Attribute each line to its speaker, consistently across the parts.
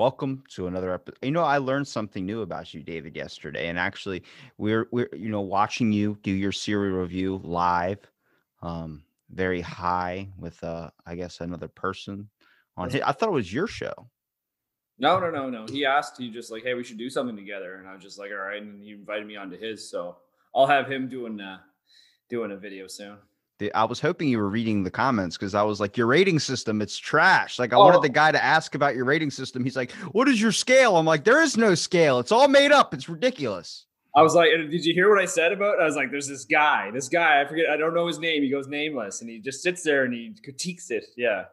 Speaker 1: Welcome to another episode. You know, I learned something new about you, David, yesterday, and actually, we're we're you know watching you do your cereal review live, um, very high with uh, I guess another person on. His, I thought it was your show.
Speaker 2: No, no, no, no. He asked, he just like, hey, we should do something together, and I was just like, all right, and he invited me onto his, so I'll have him doing uh doing a video soon.
Speaker 1: The, I was hoping you were reading the comments because I was like, your rating system, it's trash. Like, I wanted
Speaker 2: Oh.
Speaker 1: the guy to ask about your rating system. He's like, what is your scale? I'm like, there is no scale. It's all made up. It's ridiculous.
Speaker 2: I was like, did you hear what I said about? it? I was like, there's this guy, this guy, I forget, I don't know his name. He goes nameless, and he just sits there and he critiques it. Yeah.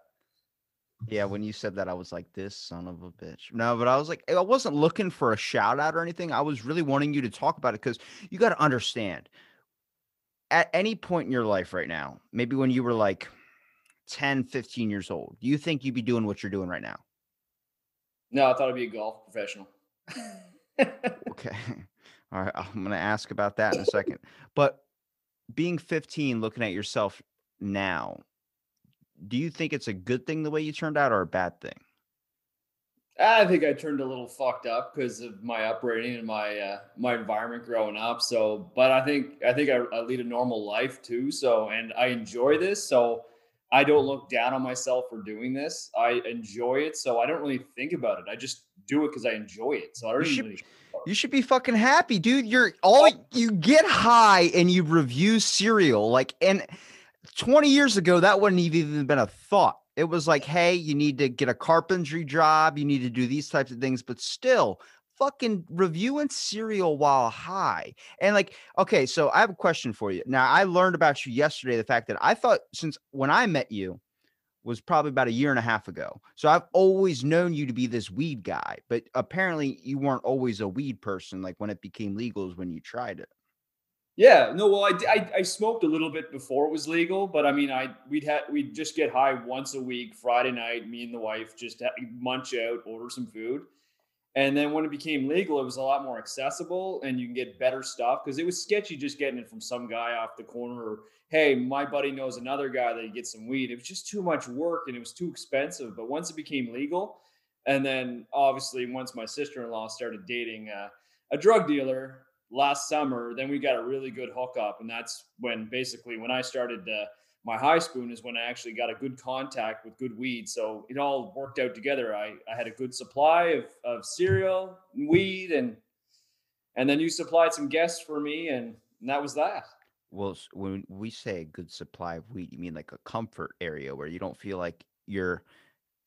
Speaker 1: Yeah, when you said that, I was like, this son of a bitch. No, but I was like, I wasn't looking for a shout out or anything. I was really wanting you to talk about it because you got to understand at any point in your life right now, maybe when you were like 10, 15 years old, do you think you'd be doing what you're doing right now?
Speaker 2: No, I thought I'd be a golf professional.
Speaker 1: Okay. All right. I'm going to ask about that in a second. But being 15, looking at yourself now, do you think it's a good thing the way you turned out or a bad thing?
Speaker 2: I think I turned a little fucked up because of my upbringing and my uh, my environment growing up. So, but I think I think I, I lead a normal life too. So, and I enjoy this. So, I don't look down on myself for doing this. I enjoy it. So, I don't really think about it. I just do it because I enjoy it. So, I don't
Speaker 1: You should-
Speaker 2: really.
Speaker 1: You should be fucking happy, dude. You're all you get high and you review cereal. Like, and 20 years ago, that wouldn't have even been a thought. It was like, hey, you need to get a carpentry job, you need to do these types of things, but still fucking reviewing cereal while high. And like, okay, so I have a question for you. Now, I learned about you yesterday the fact that I thought since when I met you, was probably about a year and a half ago. So I've always known you to be this weed guy, but apparently you weren't always a weed person. Like when it became legal is when you tried it.
Speaker 2: Yeah, no, well, I I smoked a little bit before it was legal, but I mean, I we'd had we'd just get high once a week, Friday night. Me and the wife just munch out, order some food, and then when it became legal, it was a lot more accessible, and you can get better stuff because it was sketchy just getting it from some guy off the corner. Or hey, my buddy knows another guy that he gets some weed. It was just too much work and it was too expensive. But once it became legal, and then obviously once my sister in law started dating uh, a drug dealer last summer, then we got a really good hookup, and that's when basically when I started uh, my high spoon is when I actually got a good contact with good weed. So it all worked out together. I, I had a good supply of, of cereal, and weed, and and then you supplied some guests for me, and, and that was that.
Speaker 1: Well, when we say a good supply of weed, you mean like a comfort area where you don't feel like you're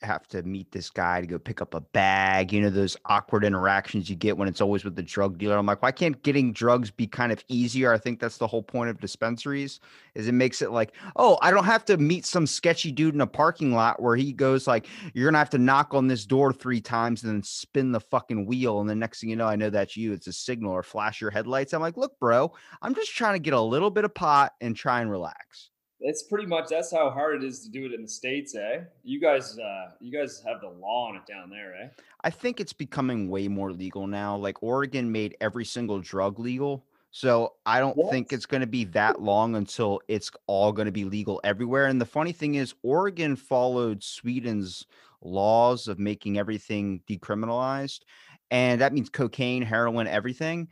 Speaker 1: have to meet this guy to go pick up a bag, you know, those awkward interactions you get when it's always with the drug dealer. I'm like, why can't getting drugs be kind of easier? I think that's the whole point of dispensaries is it makes it like, oh, I don't have to meet some sketchy dude in a parking lot where he goes like, you're gonna have to knock on this door three times and then spin the fucking wheel. And the next thing you know, I know that's you. It's a signal or flash your headlights. I'm like, look, bro, I'm just trying to get a little bit of pot and try and relax.
Speaker 2: It's pretty much that's how hard it is to do it in the states, eh? You guys, uh, you guys have the law on it down there, eh?
Speaker 1: I think it's becoming way more legal now. Like Oregon made every single drug legal. So I don't think it's going to be that long until it's all going to be legal everywhere. And the funny thing is, Oregon followed Sweden's laws of making everything decriminalized. And that means cocaine, heroin, everything.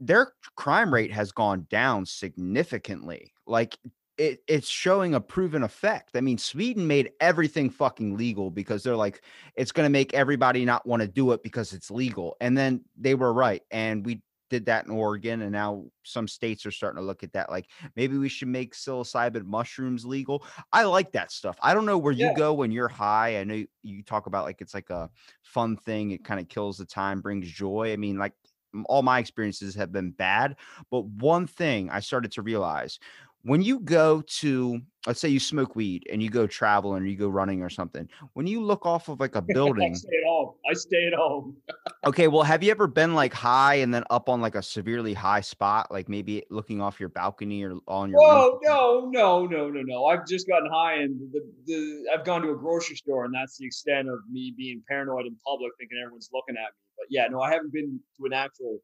Speaker 1: Their crime rate has gone down significantly. Like it, it's showing a proven effect. I mean, Sweden made everything fucking legal because they're like, it's going to make everybody not want to do it because it's legal. And then they were right. And we did that in Oregon. And now some states are starting to look at that. Like maybe we should make psilocybin mushrooms legal. I like that stuff. I don't know where you go when you're high. I know you, you talk about like it's like a fun thing. It kind of kills the time, brings joy. I mean, like all my experiences have been bad. But one thing I started to realize when you go to let's say you smoke weed and you go traveling or you go running or something when you look off of like a building I
Speaker 2: stay at home. I stay at home.
Speaker 1: okay well have you ever been like high and then up on like a severely high spot like maybe looking off your balcony or on your Oh
Speaker 2: No, no, no, no, no, no. I've just gotten high, and the, the I've gone to a grocery store, and that's the extent of me being paranoid in public, thinking everyone's looking at me. But yeah, no, I haven't been to an actual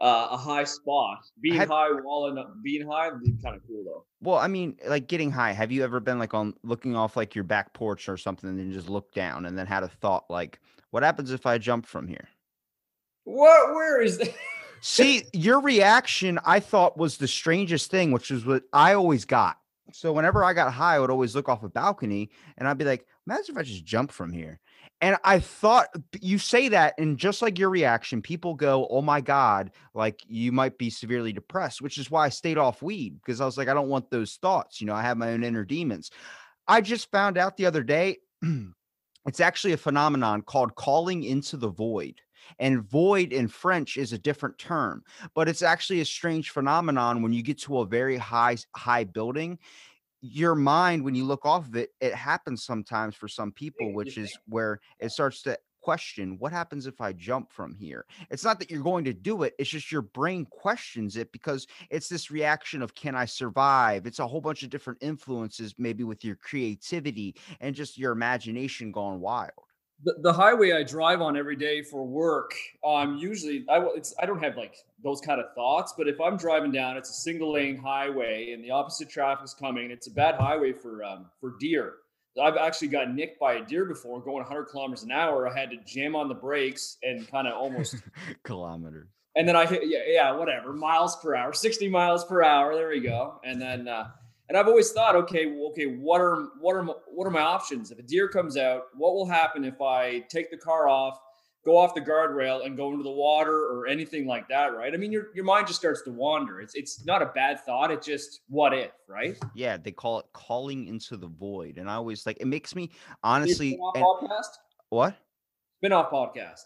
Speaker 2: uh, a high spot. Being
Speaker 1: Have-
Speaker 2: high while in being high would be kind of cool though.
Speaker 1: well i mean like getting high have you ever been like on looking off like your back porch or something and just look down and then had a thought like what happens if i jump from here
Speaker 2: What? Where is that?
Speaker 1: See, your reaction I thought was the strangest thing, which is what I always got. So whenever I got high, I would always look off a balcony and I'd be like, imagine if I just jump from here. And I thought you say that, and just like your reaction, people go, Oh my God, like you might be severely depressed, which is why I stayed off weed because I was like, I don't want those thoughts. You know, I have my own inner demons. I just found out the other day it's actually a phenomenon called calling into the void. And void in French is a different term, but it's actually a strange phenomenon when you get to a very high high building. Your mind, when you look off of it, it happens sometimes for some people, which is where it starts to question what happens if I jump from here? It's not that you're going to do it, it's just your brain questions it because it's this reaction of can I survive? It's a whole bunch of different influences, maybe with your creativity and just your imagination gone wild.
Speaker 2: The, the highway I drive on every day for work, um, usually I it's I don't have like those kind of thoughts, but if I'm driving down, it's a single lane highway and the opposite traffic's coming. It's a bad highway for um, for deer. I've actually got nicked by a deer before going 100 kilometers an hour. I had to jam on the brakes and kind of almost,
Speaker 1: Kilometers.
Speaker 2: and then I hit yeah yeah whatever miles per hour, 60 miles per hour. There we go. And then uh, and I've always thought, okay, well, okay, what are what are my- what are my options? If a deer comes out, what will happen if I take the car off, go off the guardrail, and go into the water or anything like that? Right? I mean, your your mind just starts to wander. It's it's not a bad thought. It's just what if, right?
Speaker 1: Yeah, they call it calling into the void. And I always like it makes me honestly and, what?
Speaker 2: spin-off podcast,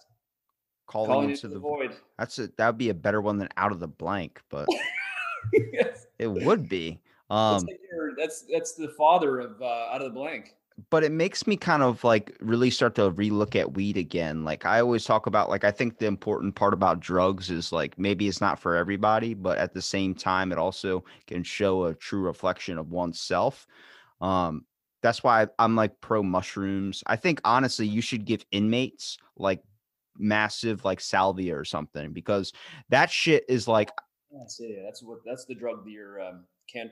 Speaker 1: Calling,
Speaker 2: calling
Speaker 1: into,
Speaker 2: into
Speaker 1: the,
Speaker 2: the
Speaker 1: void.
Speaker 2: void.
Speaker 1: That's a that would be a better one than out of the blank, but
Speaker 2: Yes.
Speaker 1: it would be.
Speaker 2: That's
Speaker 1: Um
Speaker 2: like that's that's the father of uh, out of the blank.
Speaker 1: but it makes me kind of like really start to relook at weed again. Like I always talk about like I think the important part about drugs is like maybe it's not for everybody, but at the same time it also can show a true reflection of oneself. Um that's why I'm like pro mushrooms. I think honestly you should give inmates like massive like salvia or something because that shit is like
Speaker 2: That's it. That's what that's the drug that your um, Kent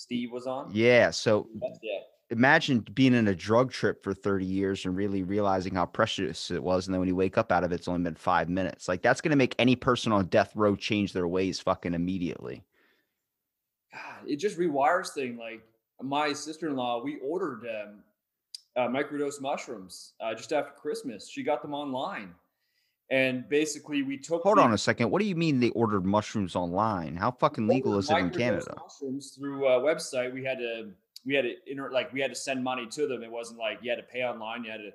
Speaker 2: Steve was on.
Speaker 1: yeah, so
Speaker 2: yeah.
Speaker 1: imagine being in a drug trip for 30 years and really realizing how precious it was and then when you wake up out of it it's only been five minutes like that's going to make any person on death row change their ways fucking immediately
Speaker 2: God, it just rewires thing. Like my sister-in-law, we ordered um, uh, microdose mushrooms uh, just after Christmas. She got them online, and basically we took.
Speaker 1: hold
Speaker 2: the-
Speaker 1: on a second what do you mean they ordered mushrooms online how fucking legal is it in canada
Speaker 2: Mushrooms through a website. We had to we had to inter, like we had to send money to them. It wasn't like you had to pay online. You had to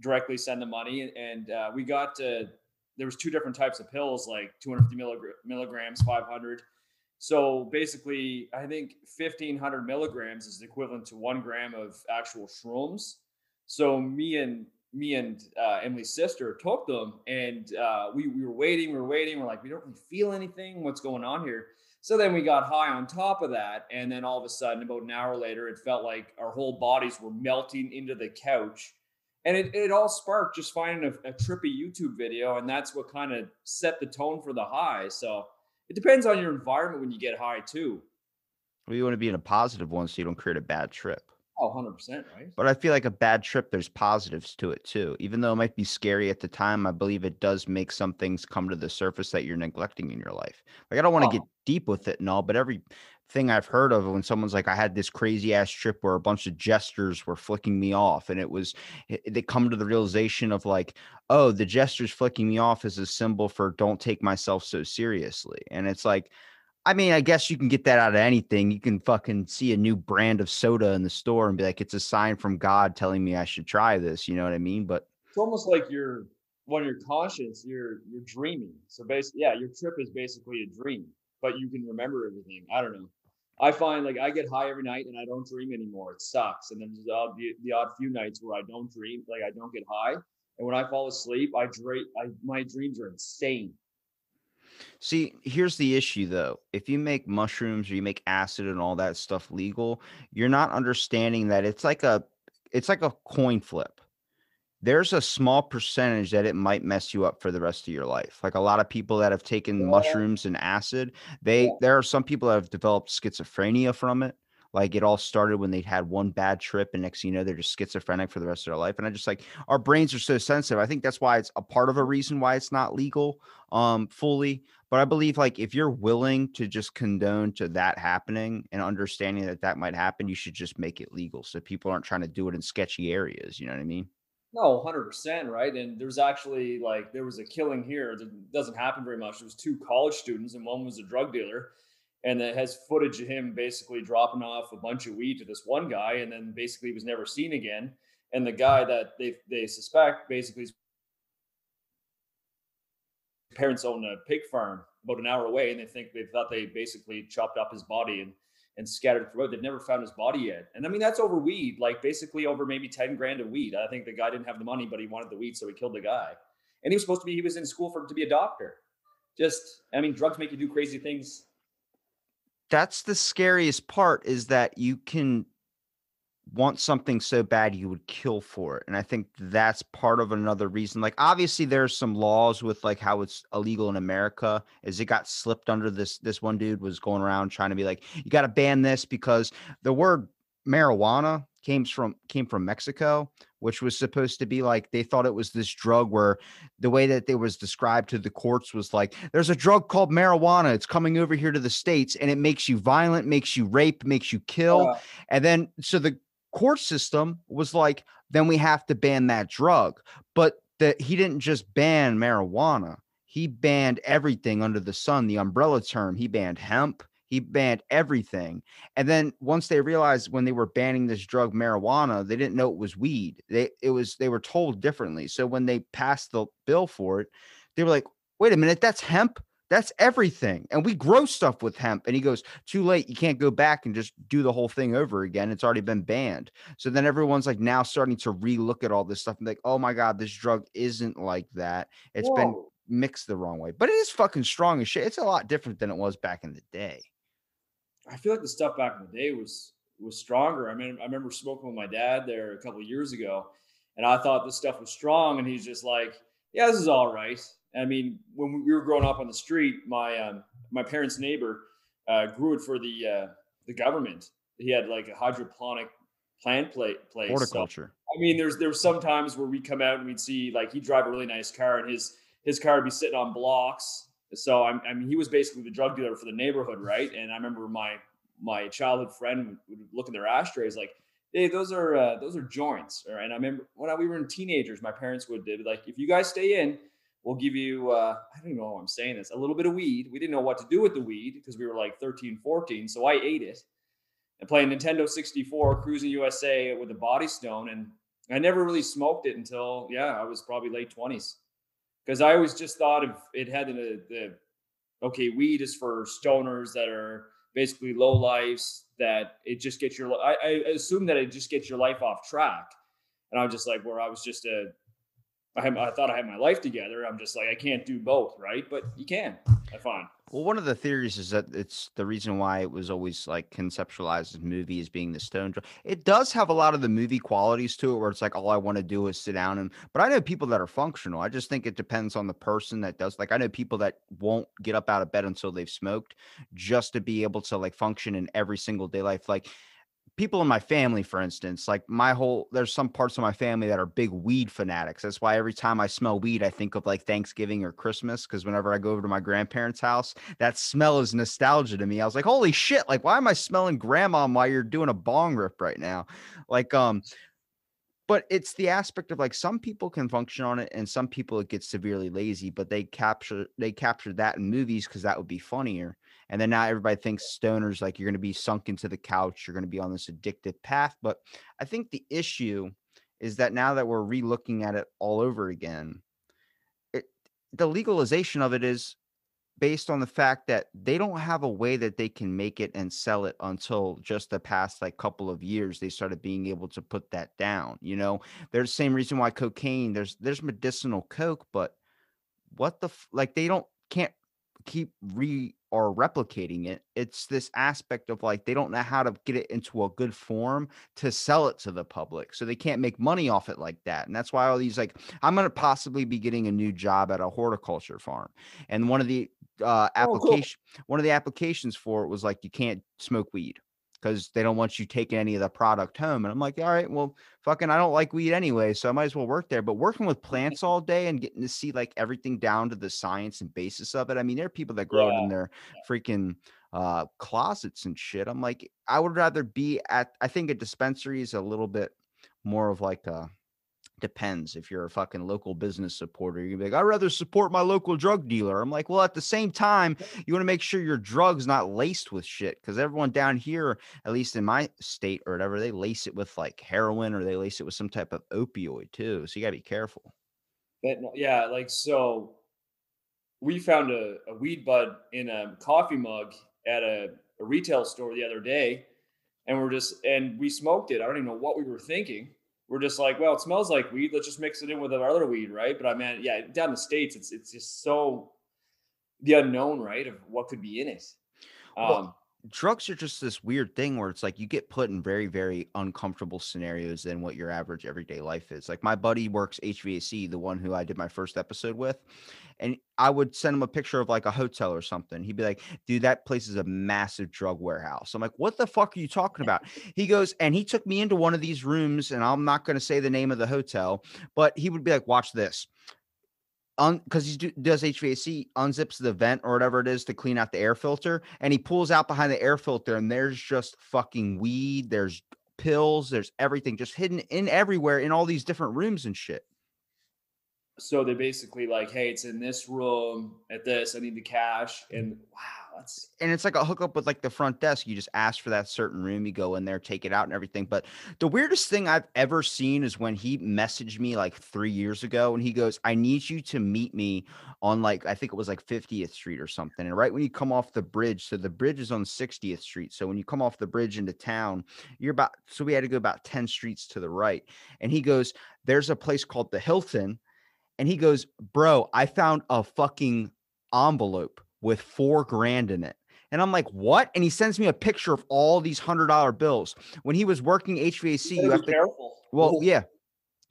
Speaker 2: directly send the money, and, uh, we got uh, there was two different types of pills, like 250 milligra- milligrams, 500. So basically, I think 1500 milligrams is equivalent to one gram of actual shrooms. So me and me and uh, Emily's sister took them, and uh, we we were waiting, we were waiting. We're like, we don't really feel anything. What's going on here? So then we got high on top of that, and then all of a sudden, about an hour later, it felt like our whole bodies were melting into the couch, and it, it all sparked just finding a, a trippy YouTube video, and that's what kind of set the tone for the high. So it depends on your environment when you get high too.
Speaker 1: well, you want to be in a positive one so you don't create a bad trip
Speaker 2: Oh, 100%, right?
Speaker 1: but i feel like a bad trip there's positives to it too even though it might be scary at the time i believe it does make some things come to the surface that you're neglecting in your life like i don't want to
Speaker 2: Oh.
Speaker 1: get deep with it and all but every thing i've heard of when someone's like i had this crazy ass trip where a bunch of gestures were flicking me off and it was it- they come to the realization of like oh the gestures flicking me off is a symbol for don't take myself so seriously and it's like I mean, I guess you can get that out of anything. You can fucking see a new brand of soda in the store and be like, it's a sign from God telling me I should try this. You know what I mean? But
Speaker 2: It's almost like you're when you're conscious, you're you're dreaming. So basically, yeah, your trip is basically a dream, but you can remember everything. I don't know. I find like I get high every night and I don't dream anymore. It sucks. And then there's the odd, the, the odd few nights where I don't dream, like I don't get high. And when I fall asleep, I dream. I my dreams are insane.
Speaker 1: See, here's the issue though. If you make mushrooms or you make acid and all that stuff legal, you're not understanding that it's like a it's like a coin flip. There's a small percentage that it might mess you up for the rest of your life. Like a lot of people that have taken mushrooms and acid, they there are some people that have developed schizophrenia from it. Like it all started when they had one bad trip, and next thing you know, they're just schizophrenic for the rest of their life. And I just like our brains are so sensitive. I think that's why it's a part of a reason why it's not legal um fully. But I believe like if you're willing to just condone to that happening and understanding that that might happen, you should just make it legal so people aren't trying to do it in sketchy areas. You know what I mean?
Speaker 2: No, hundred percent, right? And there's actually like there was a killing here that doesn't happen very much. It was two college students, and one was a drug dealer, and it has footage of him basically dropping off a bunch of weed to this one guy, and then basically was never seen again. And the guy that they they suspect basically parents own a pig farm about an hour away, and they think they thought they basically chopped up his body and and scattered throughout. They've never found his body yet. And I mean, that's over weed, like basically over maybe 10 grand of weed. I think the guy didn't have the money, but he wanted the weed, so he killed the guy. And he was supposed to be, he was in school for to be a doctor. Just, I mean, drugs make you do crazy things.
Speaker 1: That's the scariest part is that you can want something so bad you would kill for it. And I think that's part of another reason. Like obviously there's some laws with like how it's illegal in America is it got slipped under this this one dude was going around trying to be like you got to ban this because the word marijuana came from came from Mexico which was supposed to be like they thought it was this drug where the way that it was described to the courts was like there's a drug called marijuana it's coming over here to the states and it makes you violent makes you rape makes you kill and then so the court system was like, then we have to ban that drug. But that he didn't just ban marijuana. He banned everything under the sun, the umbrella term. He banned hemp. He banned everything. And then once they realized when they were banning this drug marijuana, they didn't know it was weed. They it was they were told differently. So when they passed the bill for it, they were like, wait a minute, that's hemp. That's everything. And we grow stuff with hemp. And he goes, too late. You can't go back and just do the whole thing over again. It's already been banned. So then everyone's like now starting to relook at all this stuff and like, oh my God, this drug isn't like that. It's been mixed the wrong way. But it is fucking strong as shit. It's a lot different than it was back in the day.
Speaker 2: I feel like the stuff back in the day was was stronger. I mean, I remember smoking with my dad there a couple of years ago, and I thought this stuff was strong, and he's just like, "Yeah, this is all right." I mean, when we were growing up on the street, my um, my parents' neighbor uh, grew it for the uh, the government. He had like a hydroponic plant play, place. So,
Speaker 1: Horticulture.
Speaker 2: I mean, there's there's some times where we come out and we'd see like he'd drive a really nice car, and his his car would be sitting on blocks. So I'm, I mean, he was basically the drug dealer for the neighborhood, right? And I remember my my childhood friend would, look at their ashtrays like, "Hey, those are uh, those are joints." Or, and I remember when I, we were in teenagers, my parents would be like, "If you guys stay in, we'll give you uh, I don't know why I'm saying this a little bit of weed." We didn't know what to do with the weed because we were like 13, 14, so I ate it and playing Nintendo 64, Cruis'n USA with a body stone, and I never really smoked it until yeah, I was probably late 20s because I always just thought of it had the, the okay, weed is for stoners that are basically low lives that it just gets your. I, I assume that it just gets your life off track, and I was just like, where I was just a. I, I thought I had my life together. I'm just like I can't do both, right? But you can. I find.
Speaker 1: Well, one of the theories is that it's the reason why it was always like conceptualized as movie as being the stone drug. It does have a lot of the movie qualities to it where it's like all I want to do is sit down and but I know people that are functional. I just think it depends on the person that does like I know people that won't get up out of bed until they've smoked just to be able to like function in every single day life. Like people in my family, for instance, like my whole there's some parts of my family that are big weed fanatics. That's why every time I smell weed, I think of like Thanksgiving or Christmas. Cause whenever I go over to my grandparents' house, that smell is nostalgia to me. I was like, holy shit, like why am I smelling grandma while you're doing a bong rip right now? Like, um, but it's the aspect of like some people can function on it and some people it gets severely lazy, but they capture they capture that in movies because that would be funnier. And then now everybody thinks stoners like you're going to be sunk into the couch, you're going to be on this addictive path. But I think the issue is that now that we're relooking at it all over again, it, the legalization of it is based on the fact that they don't have a way that they can make it and sell it until just the past like couple of years they started being able to put that down you know there's the same reason why cocaine there's there's medicinal coke but what the like they don't can't keep re or replicating it. It's this aspect of like they don't know how to get it into a good form to sell it to the public. So they can't make money off it like that. And that's why all these like I'm going to possibly be getting a new job at a horticulture farm. And one of the uh application
Speaker 2: oh, cool.
Speaker 1: one of the applications for it was like you can't smoke weed because they don't want you taking any of the product home. And I'm like, all right, well, fucking, I don't like weed anyway, so I might as well work there. But working with plants all day and getting to see like everything down to the science and basis of it. I mean, there are people that grow it in their freaking uh closets and shit. I'm like, I would rather be at. I think a dispensary is a little bit more of like a depends if you're a fucking local business supporter you're gonna be like i'd rather support my local drug dealer i'm like well at the same time you want to make sure your drugs not laced with shit because everyone down here at least in my state or whatever they lace it with like heroin or they lace it with some type of opioid too so you gotta be careful
Speaker 2: But yeah, like so we found a, a weed bud in a coffee mug at a, a retail store the other day and we're just and we smoked it. I don't even know what we were thinking. We're just like, well, it smells like weed. Let's just mix it in with our other weed, right? But I mean, yeah, down the states, it's it's just so the unknown, right, of what could be in it. Um,
Speaker 1: Well, drugs are just this weird thing where it's like you get put in very very uncomfortable scenarios than what your average everyday life is like my buddy works hvac the one who i did my first episode with and i would send him a picture of like a hotel or something he'd be like dude that place is a massive drug warehouse. I'm like what the fuck are you talking about? He goes and he took me into one of these rooms and i'm not going to say the name of the hotel but he would be like watch this on because he do, does HVAC, unzips the vent or whatever it is to clean out the air filter, and he pulls out behind the air filter, and there's just fucking weed, there's pills, there's everything just hidden in everywhere in all these different rooms and shit.
Speaker 2: So they basically like, hey, it's in this room at this. I need the cash, and wow, that's
Speaker 1: And it's like a hookup with like the front desk. You just ask for that certain room, you go in there, take it out, and everything. But the weirdest thing I've ever seen is when he messaged me like three years ago, and he goes, "I need you to meet me on like I think it was like 50th Street or something." And right when you come off the bridge, so the bridge is on 60th Street. So when you come off the bridge into town, you're about so we had to go about 10 streets to the right. And he goes, "There's a place called the Hilton." And he goes, Bro, I found a fucking envelope with four grand in it. And I'm like, What? And he sends me a picture of all these hundred dollar bills. When he was working HVAC,
Speaker 2: you
Speaker 1: have
Speaker 2: be
Speaker 1: to,
Speaker 2: careful.
Speaker 1: well, yeah.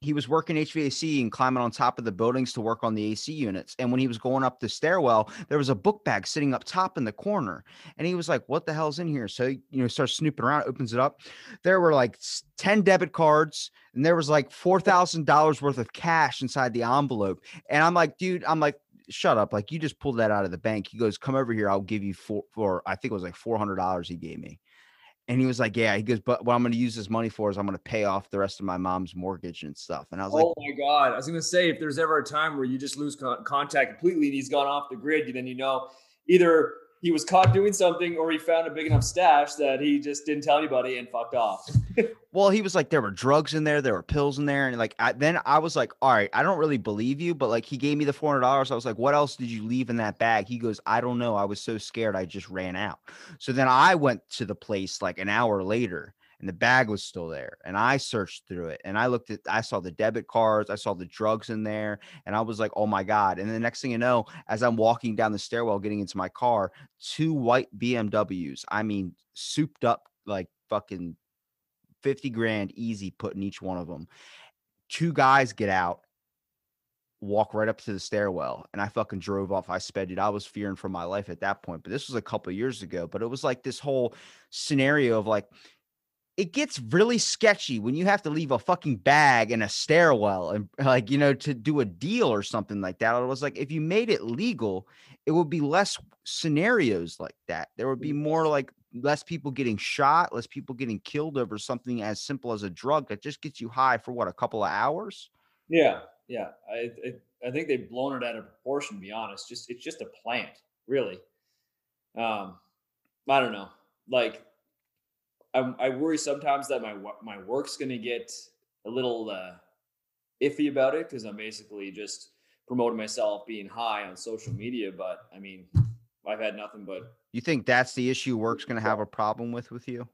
Speaker 1: He was working HVAC and climbing on top of the buildings to work on the AC units. And when he was going up the stairwell, there was a book bag sitting up top in the corner. And he was like, What the hell's in here? So, he, you know, starts snooping around, opens it up. There were like 10 debit cards, and there was like $4,000 worth of cash inside the envelope. And I'm like, Dude, I'm like, Shut up. Like, you just pulled that out of the bank. He goes, Come over here. I'll give you four, for, I think it was like $400 he gave me. And he was like, Yeah. He goes, But what I'm going to use this money for is I'm going to pay off the rest of my mom's mortgage and stuff. And I was like,
Speaker 2: oh my god! I was gonna say if there's ever a time where you just lose con- contact completely and he's gone off the grid, then you know either he was caught doing something or he found a big enough stash that he just didn't tell anybody and fucked off.
Speaker 1: Well, he was like, there were drugs in there, there were pills in there, and like, I, then I was like, all right, I don't really believe you, but like, he gave me the four hundred dollars. I was like, what else did you leave in that bag? He goes, I don't know. I was so scared, I just ran out. So then I went to the place like an hour later, and the bag was still there, and I searched through it, and I looked at, I saw the debit cards, I saw the drugs in there, and I was like, oh my god. And the next thing you know, as I'm walking down the stairwell, getting into my car, two white BMWs, I mean, souped up like fucking 50 grand easy putting each one of them. Two guys get out, walk right up to the stairwell, and I fucking drove off. I sped it. I was fearing for my life at that point, but this was a couple years ago. But it was like this whole scenario of like, it gets really sketchy when you have to leave a fucking bag in a stairwell and like you know to do a deal or something like that. It was like if you made it legal, it would be less scenarios like that. There would be more like less people getting shot, less people getting killed over something as simple as a drug that just gets you high for what a couple of hours.
Speaker 2: Yeah, yeah. I I, I think they've blown it out of proportion. To be honest, just it's just a plant, really. Um, I don't know. Like, I I worry sometimes that my my work's gonna get a little uh, iffy about it because I'm basically just promoting myself being high on social media. But I mean, I've had nothing but
Speaker 1: You think that's the issue work's going to have a problem with with you?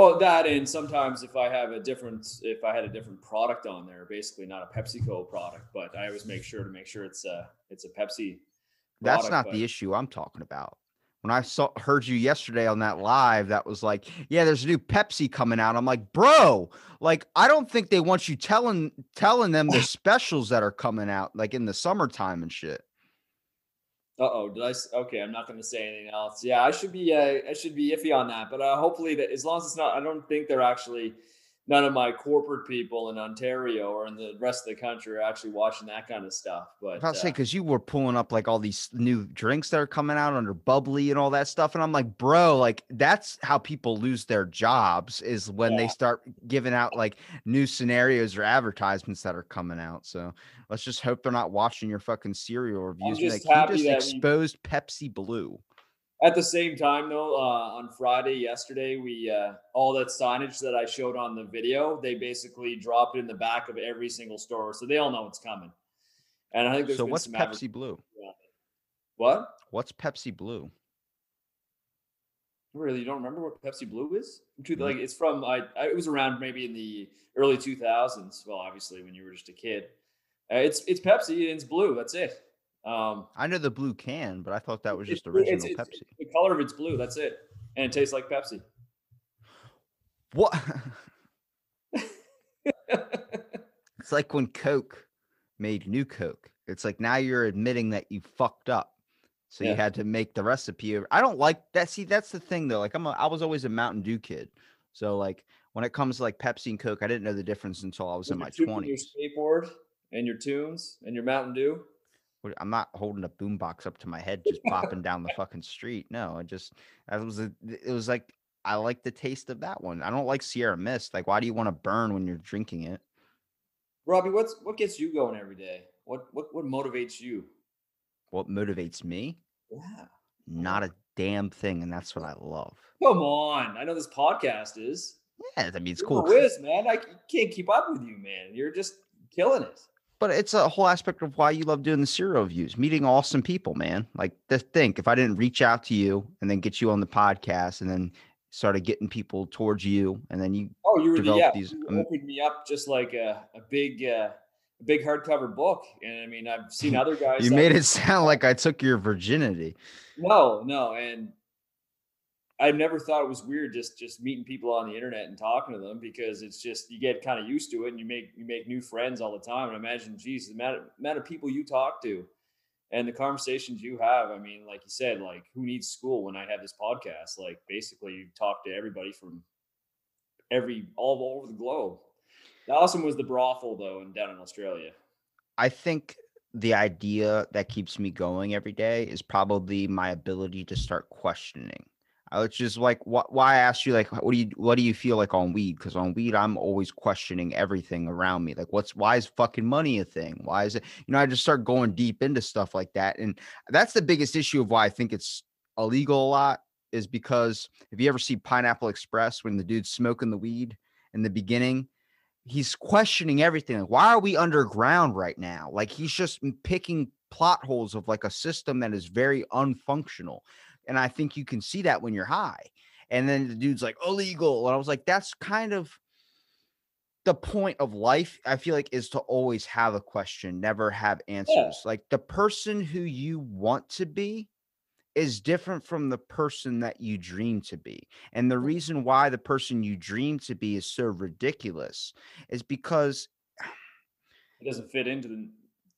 Speaker 2: oh that and sometimes if I have a different if I had a different product on there, basically not a PepsiCo product, but I always make sure to make sure it's a it's a Pepsi.
Speaker 1: That's not
Speaker 2: but-
Speaker 1: the issue I'm talking about. When I saw heard you yesterday on that live, that was like, yeah, there's a new Pepsi coming out. I'm like, bro, like I don't think they want you telling telling them the specials that are coming out like in the summertime and shit.
Speaker 2: Uh oh, did I? Okay, I'm not going to say anything else. Yeah, I should be. Uh, I should be iffy on that, but uh, hopefully that as long as it's not, I don't think they're actually. None of my corporate people in Ontario or in the rest of the country are actually watching that kind of stuff. But
Speaker 1: I was about to say
Speaker 2: uh,
Speaker 1: because you were pulling up like all these new drinks that are coming out under bubbly and all that stuff, and I'm like, bro, like that's how people lose their jobs is when they start giving out like new scenarios or advertisements that are coming out. So let's just hope they're not watching your fucking cereal reviews. Like,
Speaker 2: that
Speaker 1: just
Speaker 2: we-
Speaker 1: exposed Pepsi Blue.
Speaker 2: At the same time, though, uh, on Friday, yesterday, we uh, all that signage that I showed on the video, they basically dropped it in the back of every single store, so they all know it's coming. And I think there's
Speaker 1: So what's Pepsi Blue?
Speaker 2: What?
Speaker 1: What's Pepsi Blue?
Speaker 2: Really, you don't remember what Pepsi Blue is? Two- Like it's from I, I. It was around maybe in the early 2000s. Well, obviously when you were just a kid. Uh, it's it's Pepsi and it's blue. That's it. Um,
Speaker 1: I know the blue can, but I thought that was just original
Speaker 2: it's- it's-
Speaker 1: Pepsi.
Speaker 2: The color of it's blue. That's it, and it tastes like Pepsi.
Speaker 1: What? It's like when Coke made new Coke. It's like now you're admitting that you fucked up. So you had to make the recipe. I don't like that. See, that's the thing though. Like I'm a, I was always a Mountain Dew kid. So like when it comes to like Pepsi and Coke, I didn't know the difference until I was in my
Speaker 2: With your
Speaker 1: twenties.
Speaker 2: skateboard and your tunes and your Mountain Dew.
Speaker 1: I'm not holding a boombox up to my head, just bopping down the fucking street. No, I just I was a, it was like I like the taste of that one. I don't like Sierra Mist. Like, why do you want to burn when you're drinking it?
Speaker 2: Robbie, what's what gets you going every day? What what what motivates you?
Speaker 1: What motivates me?
Speaker 2: Yeah.
Speaker 1: Not a damn thing, and that's what I love.
Speaker 2: Come on. I know this podcast is.
Speaker 1: Yeah, I mean it's
Speaker 2: You're
Speaker 1: cool.
Speaker 2: whiz, man. I can't keep up with you, man. You're just killing it.
Speaker 1: But it's a whole aspect of why you love doing the cereal reviews, meeting awesome people, man. Like to think if I didn't reach out to you and then get you on the podcast and then started getting people towards you and then you
Speaker 2: Oh, you were yeah.
Speaker 1: these
Speaker 2: you
Speaker 1: am-
Speaker 2: opened me up just like a, a big uh, a big hardcover book, and I mean I've seen other guys.
Speaker 1: you made it sound like I took your virginity.
Speaker 2: No, no, and I never thought it was weird just just meeting people on the internet and talking to them because it's just you get kind of used to it and you make you make new friends all the time. And imagine, geez, the amount of, amount of people you talk to and the conversations you have. I mean, like you said, like who needs school when I have this podcast? Like basically, you talk to everybody from every all over the globe. The awesome was the brothel though, and down in Australia.
Speaker 1: I think the idea that keeps me going every day is probably my ability to start questioning. I was just like, wh- why I asked you, like, what do you, what do you feel like on weed? Because on weed, I'm always questioning everything around me. Like, what's, why is fucking money a thing? Why is it, you know, I just start going deep into stuff like that, and that's the biggest issue of why I think it's illegal a lot is because if you ever see Pineapple Express when the dude's smoking the weed in the beginning, he's questioning everything. Like, why are we underground right now? Like he's just picking plot holes of like a system that is very unfunctional. And I think you can see that when you're high. And then the dude's like illegal. And I was like, that's kind of the point of life, I feel like, is to always have a question, never have answers. Like the person who you want to be is different from the person that you dream to be. And the mm-hmm. reason why the person you dream to be is so ridiculous is because
Speaker 2: It doesn't fit into the,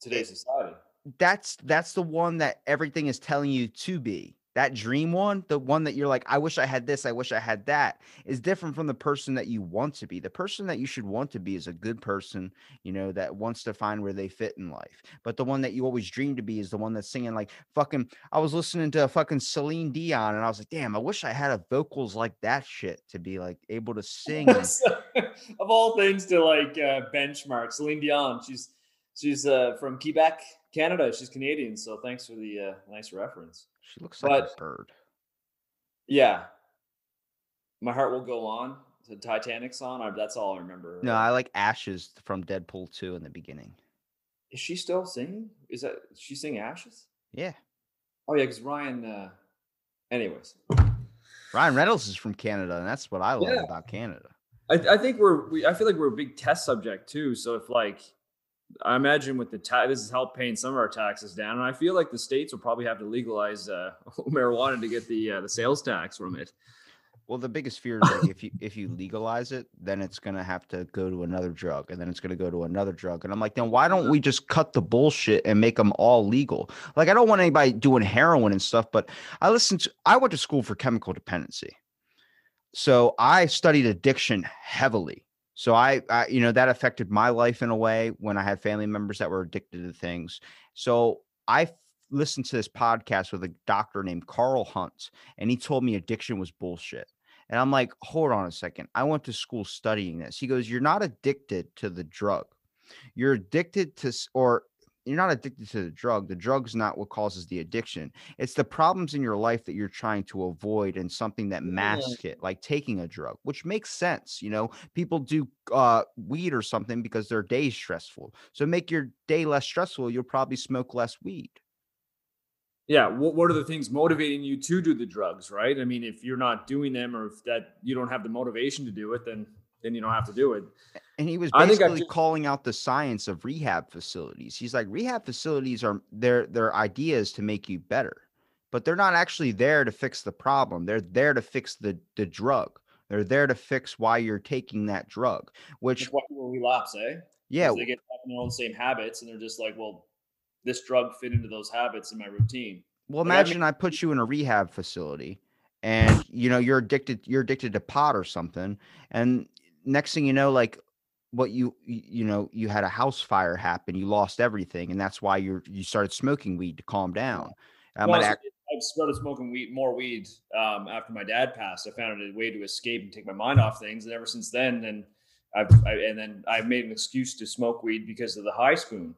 Speaker 2: today's society.
Speaker 1: that's that's the one that everything is telling you to be. That dream one, the one that you're like, I wish I had this, I wish I had that, is different from the person that you want to be. The person that you should want to be is a good person, you know, that wants to find where they fit in life. But the one that you always dream to be is the one that's singing like fucking. I was listening to fucking Celine Dion, and I was like, damn, I wish I had a vocals like that shit to be like able to sing.
Speaker 2: of all things to like uh, benchmark, Celine Dion. She's she's uh, from Quebec, Canada. She's Canadian, so thanks for the uh, nice reference.
Speaker 1: She looks like a
Speaker 2: But-
Speaker 1: bird.
Speaker 2: Yeah, my heart will go on. The Titanic song. I, that's all I remember.
Speaker 1: No,
Speaker 2: Uh,
Speaker 1: I like Ashes from Deadpool 2 in the beginning.
Speaker 2: is she still singing? Is that is she sing Ashes?
Speaker 1: Yeah.
Speaker 2: Oh yeah, because Ryan. Uh, anyways,
Speaker 1: Ryan Reynolds is from Canada, and that's what I love
Speaker 2: Yeah.
Speaker 1: about Canada.
Speaker 2: I, I think we're. We, I feel like we're a big test subject too. So if like, I imagine with the tax, this has helped paying some of our taxes down, and I feel like the states will probably have to legalize uh, marijuana to get the uh, the sales tax from it.
Speaker 1: Well, the biggest fear is like if you if you legalize it, then it's gonna have to go to another drug, and then it's gonna go to another drug, and I'm like, then why don't we just cut the bullshit and make them all legal? Like, I don't want anybody doing heroin and stuff, but I listened to, I went to school for chemical dependency, so I studied addiction heavily. So I, I, you know, that affected my life in a way when I had family members that were addicted to things. So I f- listened to this podcast with a doctor named Carl Hart, and he told me addiction was bullshit. And I'm like, hold on a second. I went to school studying this. He goes, You're not addicted to the drug. You're addicted to, or you're not addicted to the drug. The drug's not what causes the addiction. It's the problems in your life that you're trying to avoid and something that masks it, like taking a drug, which makes sense. You know, people do uh, weed or something because their day's stressful. So make your day less stressful. You'll probably smoke less weed.
Speaker 2: Yeah. What What are the things motivating you to do the drugs? Right. I mean, if you're not doing them, or if that you don't have the motivation to do it, then then you don't have to do it.
Speaker 1: And he was
Speaker 2: I think I've
Speaker 1: basically
Speaker 2: just-
Speaker 1: calling out the science of rehab facilities. He's like, rehab facilities are their their ideas to make you better, but they're not actually there to fix the problem. They're there to fix the the drug. They're there to fix why you're taking that drug. Which
Speaker 2: why people relapse, eh?
Speaker 1: yeah,
Speaker 2: They get stuck in their own same habits, and they're just like, well, this drug fit into those habits in my routine.
Speaker 1: Well,
Speaker 2: But I mean-
Speaker 1: imagine I put you in a rehab facility and you know you're addicted you're addicted to pot or something and next thing you know like what you you know you had a house fire happen you lost everything and that's why you're you started smoking weed to calm down I
Speaker 2: Well,
Speaker 1: act,
Speaker 2: I started smoking weed, more weed um, after my dad passed. I found it a way to escape and take my mind off things, and ever since then, then I've I, and then I've made an excuse to smoke weed because of the high spoon.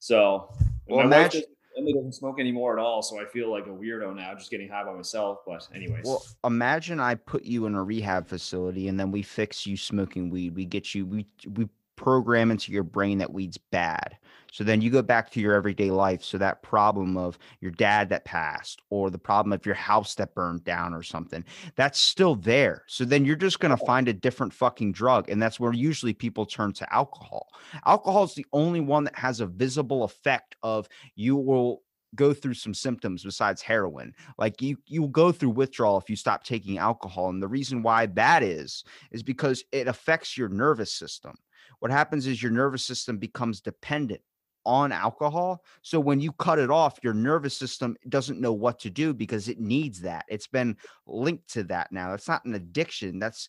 Speaker 2: So
Speaker 1: Well, imagine-
Speaker 2: Emily doesn't smoke anymore at all, so I feel like a weirdo now, just getting high by myself. But anyways,
Speaker 1: well imagine I put you in a rehab facility and then we fix you smoking weed we get you we we program into your brain that weed's bad so then you go back to your everyday life. So that problem of your dad that passed or the problem of your house that burned down or something that's still there. So then you're just going to find a different fucking drug and that's where usually people turn to alcohol. Alcohol is the only one that has a visible effect of you will go through some symptoms besides heroin. Like you you go through withdrawal if you stop taking alcohol and the reason why that is is because it affects your nervous system. What happens is your nervous system becomes dependent on alcohol so when you cut it off your nervous system doesn't know what to do because it needs that it's been linked to that now it's not an addiction that's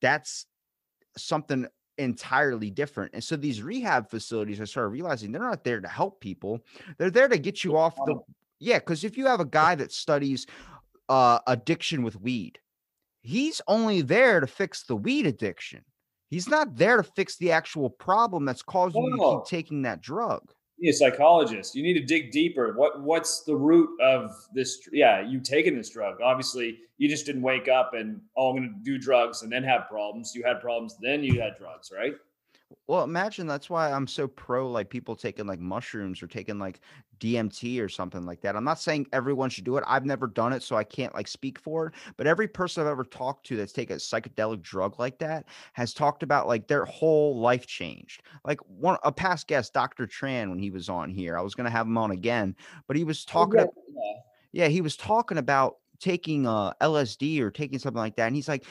Speaker 1: that's something entirely different and so these rehab facilities i started realizing they're not there to help people they're there to get you off the yeah, because if you have a guy that studies uh, addiction with weed, he's only there to fix the weed addiction. He's not there to fix the actual problem that's causing you to keep taking that drug.
Speaker 2: you need a psychologist. You need to dig deeper. What what's the root of this? Yeah, you taking this drug. Obviously, you just didn't wake up and oh, I'm going to do drugs and then have problems. You had problems, then you had drugs, right?
Speaker 1: Well, imagine that's why I'm so pro like people taking like mushrooms or taking like DMT or something like that. I'm not saying everyone should do it. I've never done it, so I can't like speak for it. But every person I've ever talked to that's taken a psychedelic drug like that has talked about like their whole life changed. Like one a past guest, Dr. Tran, when he was on here, I was gonna have him on again, but he was oh, talking.
Speaker 2: yeah,
Speaker 1: ab- yeah, he was talking about taking uh LSD or taking something like that, and he's like,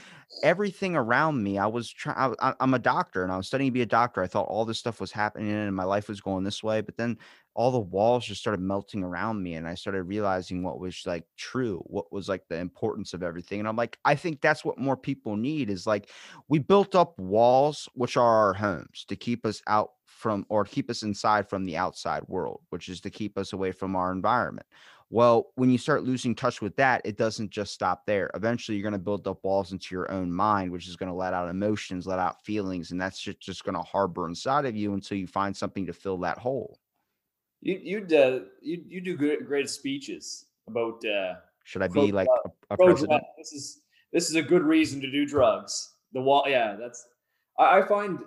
Speaker 1: everything around me. I was trying. I'm a doctor, and I was studying to be a doctor. I thought all this stuff was happening, and my life was going this way. But then all the walls just started melting around me, and I started realizing what was like true, what was like the importance of everything. And I'm like, I think that's what more people need is like, we built up walls, which are our homes, to keep us out from or keep us inside from the outside world, which is to keep us away from our environment. Well, when you start losing touch with that, it doesn't just stop there. Eventually, you're going to build up walls into your own mind, which is going to let out emotions, let out feelings, and that's just, just going to harbor inside of you until you find something to fill that hole.
Speaker 2: You you'd uh, you you do great, great speeches about uh,
Speaker 1: Should I
Speaker 2: Pro
Speaker 1: be like
Speaker 2: drug-
Speaker 1: a, a
Speaker 2: pro
Speaker 1: president?
Speaker 2: drug. This is this is a good reason to do drugs. The wall, yeah, that's. I, I find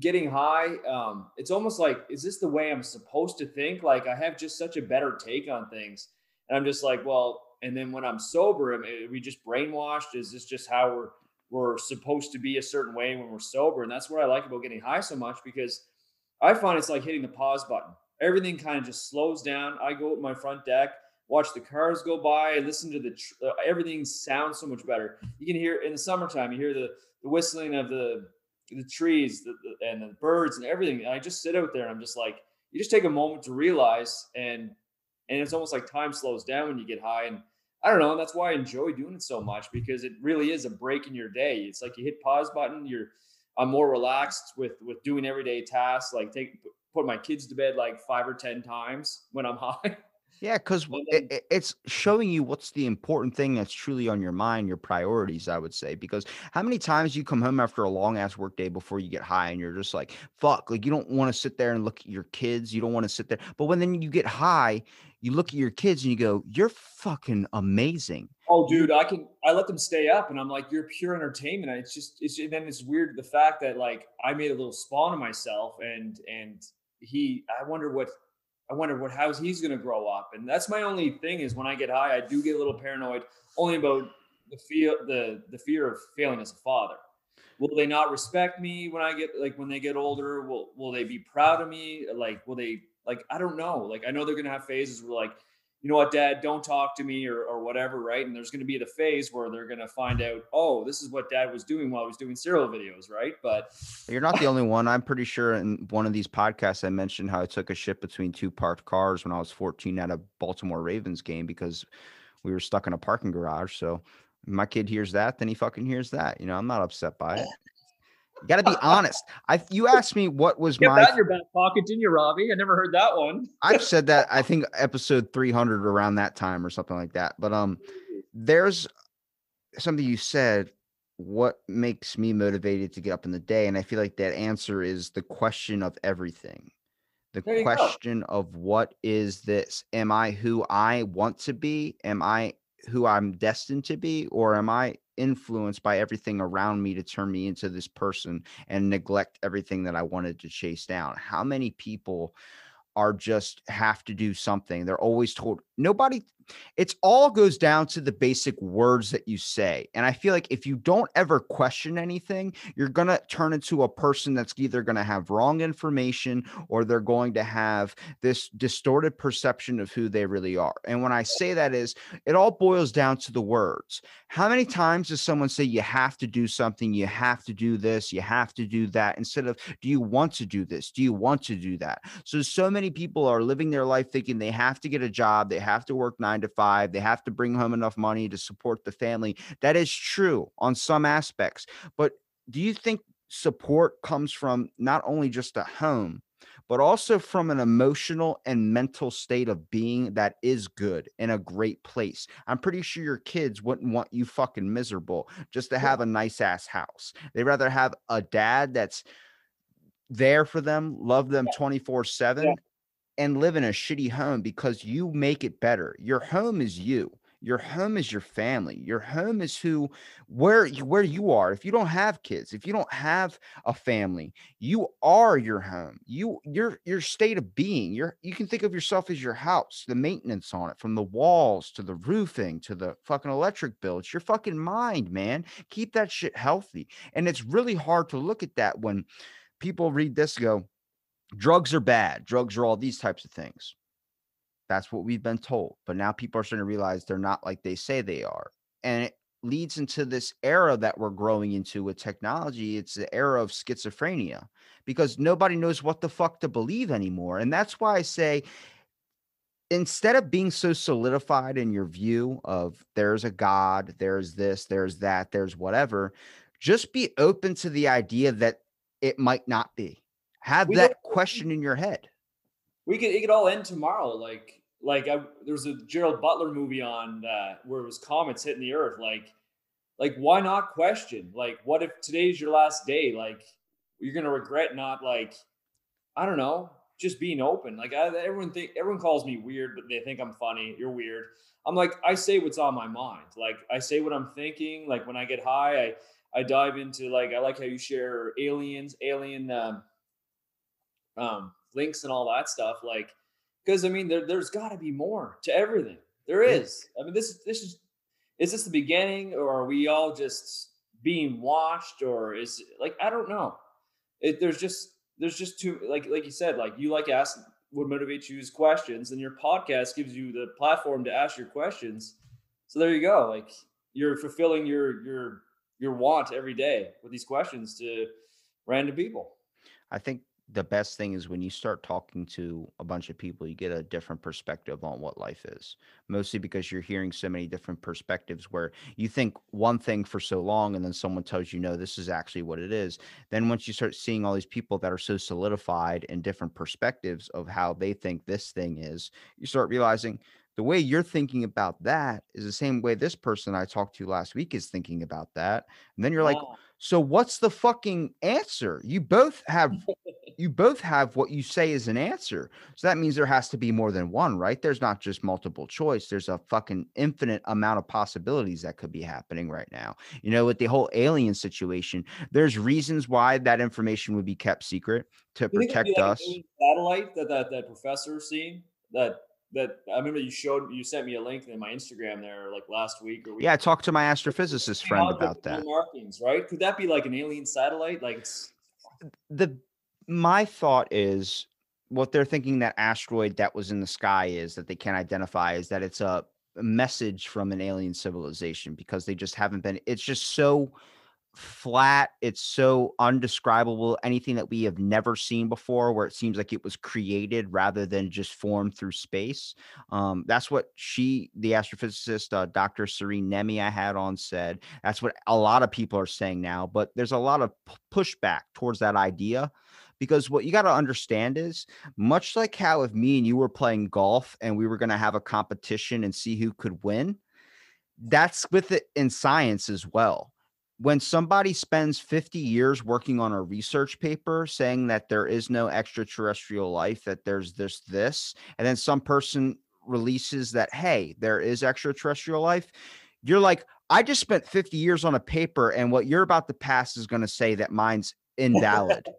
Speaker 2: getting high. Um, it's almost like, is this the way I'm supposed to think? Like I have just such a better take on things, And I'm just like, well, and then when I'm sober, am are we just brainwashed? Is this just how we're we're supposed to be a certain way when we're sober? And that's what I like about getting high so much because I find it's like hitting the pause button. Everything kind of just slows down. I go with my front deck, watch the cars go by, listen to the tr- uh, everything sounds so much better. You can hear in the summertime, you hear the the whistling of the the trees the, the, and the birds and everything. And I just sit out there and I'm just like, you just take a moment to realize and and it's almost like time slows down when you get high and I don't know. And that's why I enjoy doing it so much because it really is a break in your day. It's like you hit pause button. You're I'm more relaxed with with doing everyday tasks like take put my kids to bed like five or ten times when I'm high.
Speaker 1: Yeah, because it, it's showing you what's the important thing that's truly on your mind, your priorities, I would say. Because how many times you come home after a long ass work day before you get high and you're just like, fuck, like you don't want to sit there and look at your kids. You don't want to sit there. But when then you get high, you look at your kids and you go, you're fucking amazing.
Speaker 2: Oh, dude, I can, I let them stay up and I'm like, you're pure entertainment. It's just, it's, and then it's weird the fact that like I made a little spawn of myself and, and, he i wonder what I wonder what how he's going to grow up. And that's my only thing is when I get high, I do get a little paranoid, only about the fear the the fear of failing as a father. Will they not respect me when I get like when they get older? Will will they be proud of me? Like will they like I don't know. Like I know they're gonna have phases where like you know what, dad, don't talk to me or, or whatever, right? And there's going to be the phase where they're going to find out, oh, this is what dad was doing while he was doing cereal videos, right? But
Speaker 1: you're not the only one. I'm pretty sure in one of these podcasts, I mentioned how I took a ship between two parked cars when I was 14 at a Baltimore Ravens game because we were stuck in a parking garage. So my kid hears that, then he fucking hears that. You know, I'm not upset by it. You got to be honest. I you asked me what was
Speaker 2: Get
Speaker 1: my
Speaker 2: that in your back pocket, didn't you, Robbie? I never heard that one.
Speaker 1: I've said that I think episode 300 around that time or something like that. But um there's something you said what makes me motivated to get up in the day and I feel like that answer is the question of everything. The question go. of what is this? Am I who I want to be? Am I who I'm destined to be or am I influenced by everything around me to turn me into this person and neglect everything that I wanted to chase down. How many people are just have to do something? They're always told nobody it's all goes down to the basic words that you say. And I feel like if you don't ever question anything, you're going to turn into a person that's either going to have wrong information or they're going to have this distorted perception of who they really are. And when I say that is it all boils down to the words. How many times does someone say you have to do something, you have to do this, you have to do that instead of do you want to do this? Do you want to do that? So so many people are living their life thinking they have to get a job, they have to work 9 nine to five. They have to bring home enough money to support the family. That is true on some aspects. But do you think support comes from not only just a home, but also from an emotional and mental state of being that is good in a great place. I'm pretty sure your kids wouldn't want you fucking miserable just to have a nice ass house. They'd rather have a dad that's there for them, love them 24 7, and live in a shitty home because you make it better. Your home is you. Your home is your family. Your home is who where where you are. If you don't have kids, if you don't have a family, you are your home. You your your state of being. Your you can think of yourself as your house, the maintenance on it, from the walls to the roofing to the fucking electric bill. It's your fucking mind, man. Keep that shit healthy. And it's really hard to look at that when people read this go, drugs are bad. Drugs are all these types of things. That's what we've been told. But now people are starting to realize they're not like they say they are. And it leads into this era that we're growing into with technology. It's the era of schizophrenia because nobody knows what the fuck to believe anymore. And that's why I say, instead of being so solidified in your view of there's a God, there's this, there's that, there's whatever, just be open to the idea that it might not be have we that question in your head.
Speaker 2: We could it could all end tomorrow. Like like I, there was a Gerard Butler movie on uh, where it was comets hitting the earth. Like like why not question? Like what if today's your last day? Like you're gonna regret not like I don't know just being open. Like I, everyone think everyone calls me weird, but they think I'm funny. You're weird. I'm like I say what's on my mind. Like I say what I'm thinking. Like when I get high, I I dive into like I like how you share aliens, alien. Um, um, links and all that stuff. Like, because I mean, there, there's got to be more to everything. There is. I mean, this this is is this the beginning, or are we all just being watched, or is like I don't know. It, there's just there's just too like like you said, like you like ask what motivates you is questions, and your podcast gives you the platform to ask your questions. So there you go. Like you're fulfilling your your your want every day with these questions to random people.
Speaker 1: I think the best thing is when you start talking to a bunch of people, you get a different perspective on what life is. Mostly because you're hearing so many different perspectives where you think one thing for so long and then someone tells you, no, this is actually what it is. Then once you start seeing all these people that are so solidified in different perspectives of how they think this thing is, you start realizing the way you're thinking about that is the same way this person I talked to last week is thinking about that. And then you're like,
Speaker 2: Wow.
Speaker 1: So what's the fucking answer? You both have you both have what you say is an answer. So that means there has to be more than one, right? There's not just multiple choice. There's a fucking infinite amount of possibilities that could be happening right now. You know, with the whole alien situation, there's reasons why that information would be kept secret to
Speaker 2: You think it'd be
Speaker 1: protect
Speaker 2: like
Speaker 1: us.
Speaker 2: satellite that that that professor seen that that I remember you showed you sent me a link in my Instagram there like last week or week
Speaker 1: Yeah, I talked to my astrophysicist friend about that.
Speaker 2: markings, right? Could that be like an alien satellite? Like it's
Speaker 1: the my thought is what they're thinking that asteroid that was in the sky is that they can't identify is that it's a a message from an alien civilization because they just haven't been it's just so flat it's so undescribable anything that we have never seen before where it seems like it was created rather than just formed through space um, that's what she the astrophysicist uh, dr serene nemi i had on said that's what a lot of people are saying now but there's a lot of p- pushback towards that idea because what you got to understand is much like how if me and you were playing golf and we were going to have a competition and see who could win that's with it in science as well when somebody spends 50 years working on a research paper saying that there is no extraterrestrial life that there's this this and then some person releases that hey there is extraterrestrial life you're like i just spent 50 years on a paper and what you're about to pass is going to say that mine's invalid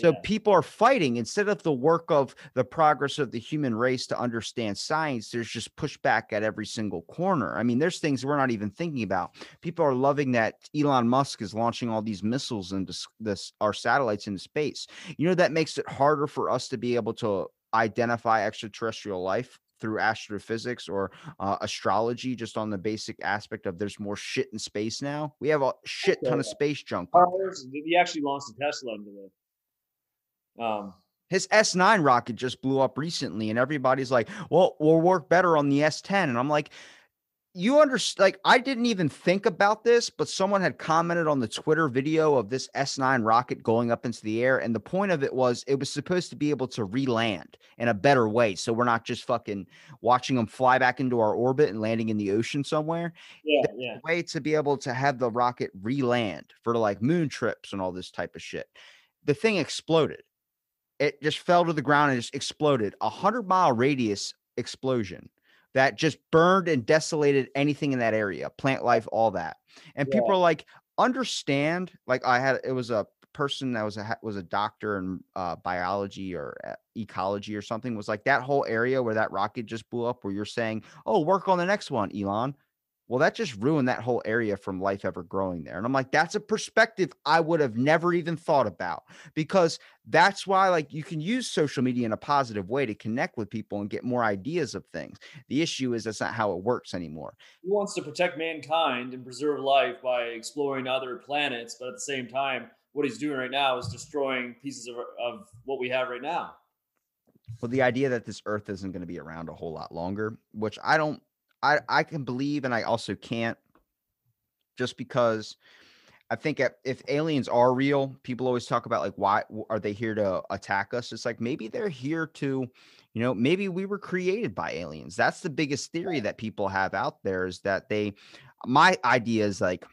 Speaker 1: so
Speaker 2: yeah.
Speaker 1: people are fighting instead of the work of the progress of the human race to understand science. There's just pushback at every single corner. I mean, there's things we're not even thinking about. People are loving that Elon Musk is launching all these missiles into this our satellites into space. You know that makes it harder for us to be able to identify extraterrestrial life through astrophysics or uh, astrology just on the basic aspect of there's more shit in space now we have a shit ton of space junk.
Speaker 2: He actually launched a Tesla into the um
Speaker 1: his S9 rocket just blew up recently, and everybody's like, well, we'll work better on the S10. And I'm like, you understand? Like, I didn't even think about this, but someone had commented on the Twitter video of this S9 rocket going up into the air. And the point of it was it was supposed to be able to re land in a better way. So we're not just fucking watching them fly back into our orbit and landing in the ocean somewhere
Speaker 2: yeah, yeah.
Speaker 1: way to be able to have the rocket re-land for like moon trips and all this type of shit. The thing exploded. It just fell to the ground and just exploded. A hundred mile radius explosion that just burned and desolated anything in that area, plant life, all that. And people are like, understand. Like I had, it was a person that was a was a doctor in uh, biology or uh, ecology or something. Was like that whole area where that rocket just blew up. Where you're saying, oh, work on the next one, Elon. Well, that just ruined that whole area from life ever growing there. And I'm like, that's a perspective I would have never even thought about because that's why, like, you can use social media in a positive way to connect with people and get more ideas of things. The issue is that's not how it works anymore.
Speaker 2: He wants to protect mankind and preserve life by exploring other planets, but at the same time, what he's doing right now is destroying pieces of, of what we have right now.
Speaker 1: Well, the idea that this earth isn't going to be around a whole lot longer, which I don't, I, I can believe and I also can't just because I think if- if aliens are real, people always talk about like, why are they here to attack us? It's like maybe they're here to, you know, maybe we were created by aliens. That's the biggest theory that people have out there is that they, my idea is like,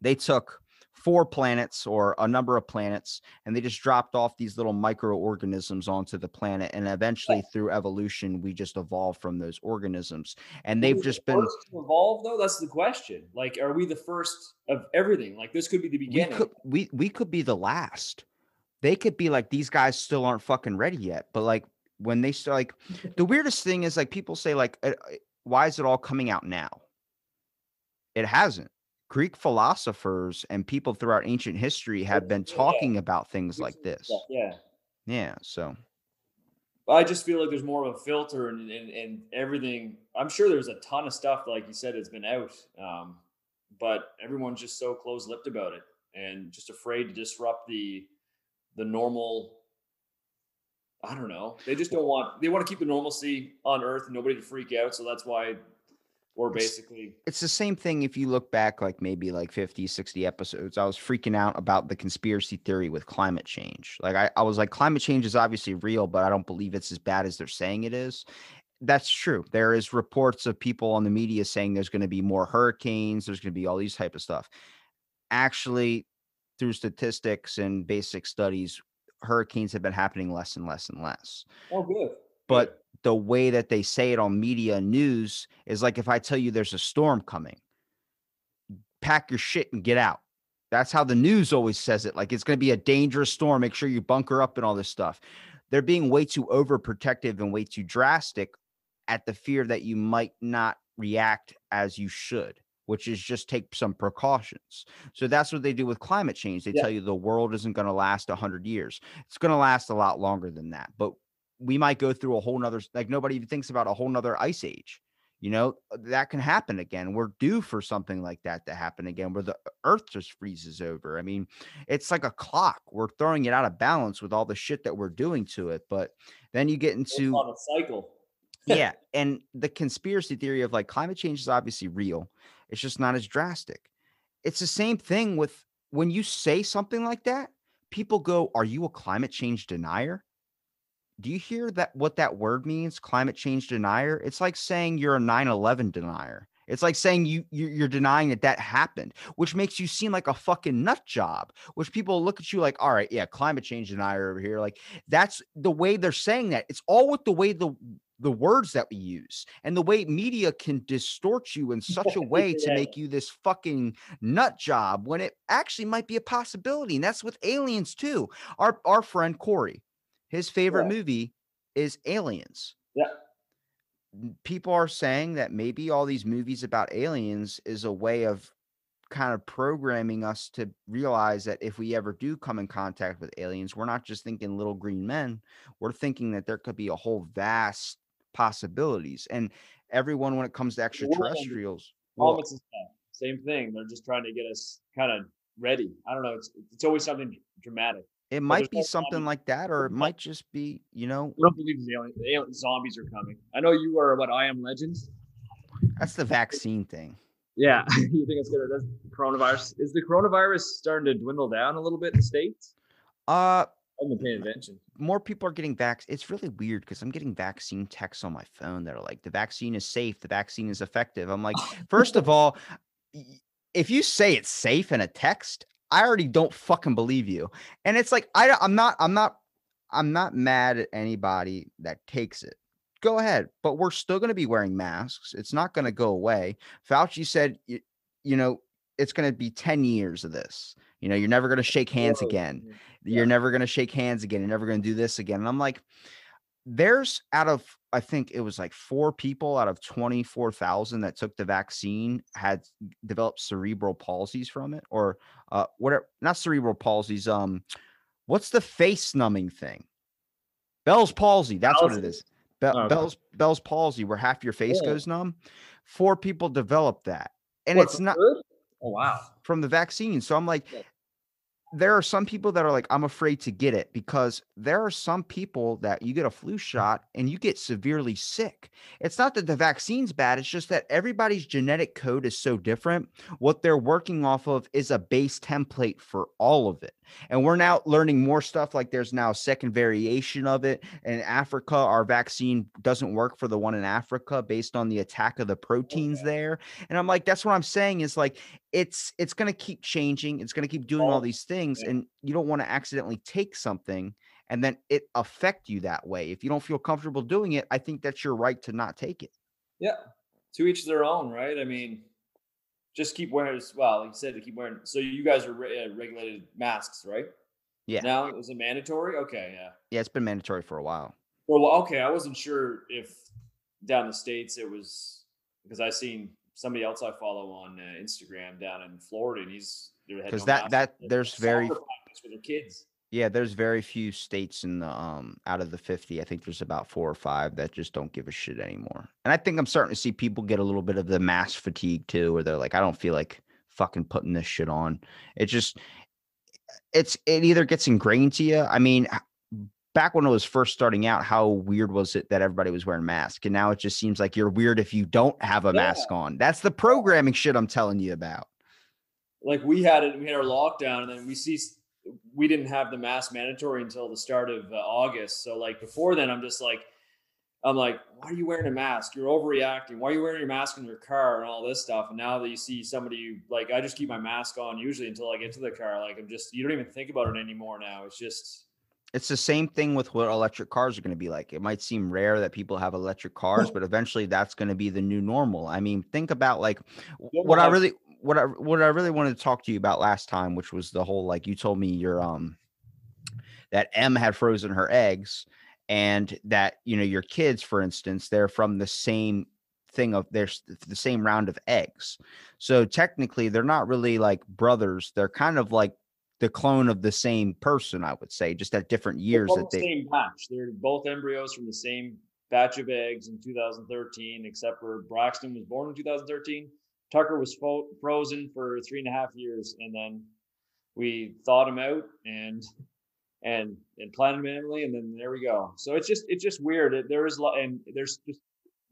Speaker 1: they took four planets or a number of planets and they just dropped off these little microorganisms onto the planet and eventually through evolution we just evolved from those organisms and they've
Speaker 2: we the
Speaker 1: just been
Speaker 2: first to evolve though. That's the question. Like, are we the first of everything? Like, this could be the
Speaker 1: we
Speaker 2: beginning.
Speaker 1: could we we could be the last they could be like these guys still aren't fucking ready yet but like when they start like the weirdest thing is like people say like uh, uh, why is it all coming out now? It hasn't. Greek philosophers and people throughout ancient history have been
Speaker 2: Yeah.
Speaker 1: talking about things like this.
Speaker 2: Yeah.
Speaker 1: Yeah. So
Speaker 2: But I just feel like there's more of a filter and, and, and everything. I'm sure there's a ton of stuff, like you said, that's been out. Um, but everyone's just so close lipped about it and just afraid to disrupt the the normal. I don't know. They just don't want. They want to keep the normalcy on Earth and nobody to freak out. So that's why we're
Speaker 1: It's-
Speaker 2: basically.
Speaker 1: it's the same thing if you look back like maybe like 50 60 episodes. I was freaking out about the conspiracy theory with climate change. Like I, I was like climate change is obviously real but i don't believe it's as bad as they're saying it is. That's true. There is reports of people on the media saying there's going to be more hurricanes there's going to be all these type of stuff. Actually through statistics and basic studies hurricanes have been happening less and less and less.
Speaker 2: Oh, good.
Speaker 1: But the way that they say it on media news is like if I tell you there's a storm coming, pack your shit and get out. That's how the news always says it. Like it's going to be a dangerous storm. Make sure you bunker up and all this stuff. They're being way too overprotective and way too drastic at the fear that you might not react as you should, which is just take some precautions. So that's what they do with climate change. They
Speaker 2: Yeah.
Speaker 1: tell you the world isn't going to last 100 years. It's going to last a lot longer than that. But we might go through a whole nother like nobody even thinks about a whole nother ice age you know? Uh, that can happen again we're due for something like that to happen again where the earth just freezes over i mean it's like a clock we're throwing it out of balance with all the shit that we're doing to it but then you get into
Speaker 2: a cycle.
Speaker 1: yeah and the conspiracy theory of like climate change is obviously real it's just not as drastic. It's the same thing with when you say something like that people go are you a climate change denier do you hear that what that word means climate change denier? It's like saying you're a 9-11 denier. It's like saying you you- you're denying that that happened which makes you seem like a fucking nut job which people look at you like all right yeah climate change denier over here. Like that's the way they're saying that. It's all with the way the the words that we use and the way media can distort you in such a way to make you this fucking nut job when it actually might be a possibility and that's with aliens too. Our our friend corey his favorite
Speaker 2: Yeah.
Speaker 1: movie is aliens
Speaker 2: Yeah.
Speaker 1: people are saying that maybe all these movies about aliens is a way of kind of programming us to realize that if we ever do come in contact with aliens, we're not just thinking little green men. We're thinking that there could be a whole vast possibilities. And everyone, when it comes to extraterrestrials, well,
Speaker 2: Comics and stuff. Same thing. They're just trying to get us kind of ready. I don't know. It's it's always something dramatic.
Speaker 1: It might be
Speaker 2: no
Speaker 1: something like that, or it might just be, you know,
Speaker 2: I don't believe the alien, the alien zombies are coming. I know you are what I am legends.
Speaker 1: that's the vaccine thing.
Speaker 2: Yeah, you think it's gonna that's coronavirus? Is the coronavirus starting to dwindle down a little bit in the states?
Speaker 1: Uh,
Speaker 2: I haven't been paying attention.
Speaker 1: more people are getting vax. It's really weird because I'm getting vaccine texts on my phone that are like, the vaccine is safe, the vaccine is effective. I'm like, first of all, if you say it's safe in a text, I already don't fucking believe you. And it's like, I, I'm not, I'm not, I'm not mad at anybody that takes it. Go ahead, but we're still going to be wearing masks. It's not going to go away. Fauci said, you, you know, it's going to be 10 years of this. You know, you're never going to shake hands again you're never going to shake hands again. You're never going to do this again. And I'm like, there's out of, I think it was like four people out of 24,000 that took the vaccine had developed cerebral palsies from it or uh, whatever, not cerebral palsies. Um, what's the face numbing thing? Bell's palsy. That's what it
Speaker 2: Palsy?
Speaker 1: is. Bell,
Speaker 2: Oh, okay.
Speaker 1: Bell's Bell's palsy, where half your face
Speaker 2: Yeah.
Speaker 1: goes numb. Four people developed that, and
Speaker 2: What,
Speaker 1: it's not
Speaker 2: good? Oh wow.
Speaker 1: from the vaccine. So I'm like,
Speaker 2: Yeah.
Speaker 1: There are some people that are like, I'm afraid to get it because there are some people that you get a flu shot and you get severely sick. It's not that the vaccine's bad, it's just that everybody's genetic code is so different. What they're working off of is a base template for all of it. And we're now learning more stuff like there's now a second variation of it. In Africa, our vaccine doesn't work for the one in Africa based on the attack of the proteins there. And I'm like, that's what I'm saying is like, it's it's going to keep changing it's going to keep doing all
Speaker 2: Oh,
Speaker 1: these things and you don't want to accidentally take something and then it affect you that way if you don't feel comfortable doing it i think that's your right to not take it
Speaker 2: Yeah. To each their own, right? I mean, just keep wearing. as Well, like you said, to keep wearing. So you guys are re- uh, regulated masks, right?
Speaker 1: Yeah.
Speaker 2: Now is it mandatory? Okay. Yeah.
Speaker 1: yeah it's been mandatory for a while
Speaker 2: Well, okay. I wasn't sure if down the states it was because I seen somebody else I follow on uh, Instagram down in Florida, and he's
Speaker 1: because that that there's very
Speaker 2: for their kids.
Speaker 1: Yeah, there's very few states in the um out of the 50. I think there's about four or five that just don't give a shit anymore. And I think I'm starting to see people get a little bit of the mass fatigue too, where they're like, I don't feel like fucking putting this shit on. It just it's it either gets ingrained to you. I mean, back when it was first starting out, how weird was it that everybody was wearing masks? And now it just seems like you're weird if you don't have a yeah. mask on. That's the programming shit I'm telling you about.
Speaker 2: Like we had it, we had our lockdown, and then we see we didn't have the mask mandatory until the start of uh, August. So like before then, I'm just like, I'm like, why are you wearing a mask? You're overreacting. Why are you wearing your mask in your car and all this stuff? And now that you see somebody like, I just keep my mask on usually until I get to the car. Like I'm just, you don't even think about it anymore now. It's just.
Speaker 1: It's the same thing with what electric cars are going to be like. It might seem rare that people have electric cars, but eventually that's going to be the new normal. I mean, think about like what I really what I what I really wanted to talk to you about last time, which was the whole like you told me your um that M had frozen her eggs and that you know your kids for instance they're from the same thing of there's the same round of eggs. So technically they're not really like brothers, they're kind of like the clone of the same person, I would say, just at different years that they
Speaker 2: same batch. They're both embryos from the same batch of eggs in 2013, except for Braxton was born in 2013 Tucker was fo- frozen for three and a half years, and then we thawed him out and and and planted manually, and then there we go. So it's just it's just weird. There is and there's just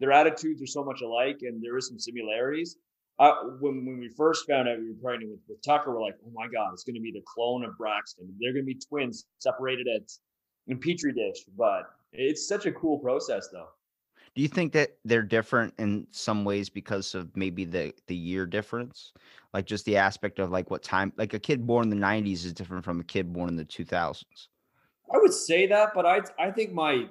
Speaker 2: their attitudes are so much alike, and there is some similarities. Uh, when when we first found out we were pregnant with, with Tucker, we're like, oh my god, it's going to be the clone of Braxton. They're going to be twins separated at in petri dish. But it's such a cool process, though.
Speaker 1: Do you think that they're different in some ways because of maybe the the year difference? Like just the aspect of like what time like a kid born in the 90s is different from a kid born in the 2000s.
Speaker 2: I would say that, but I I think my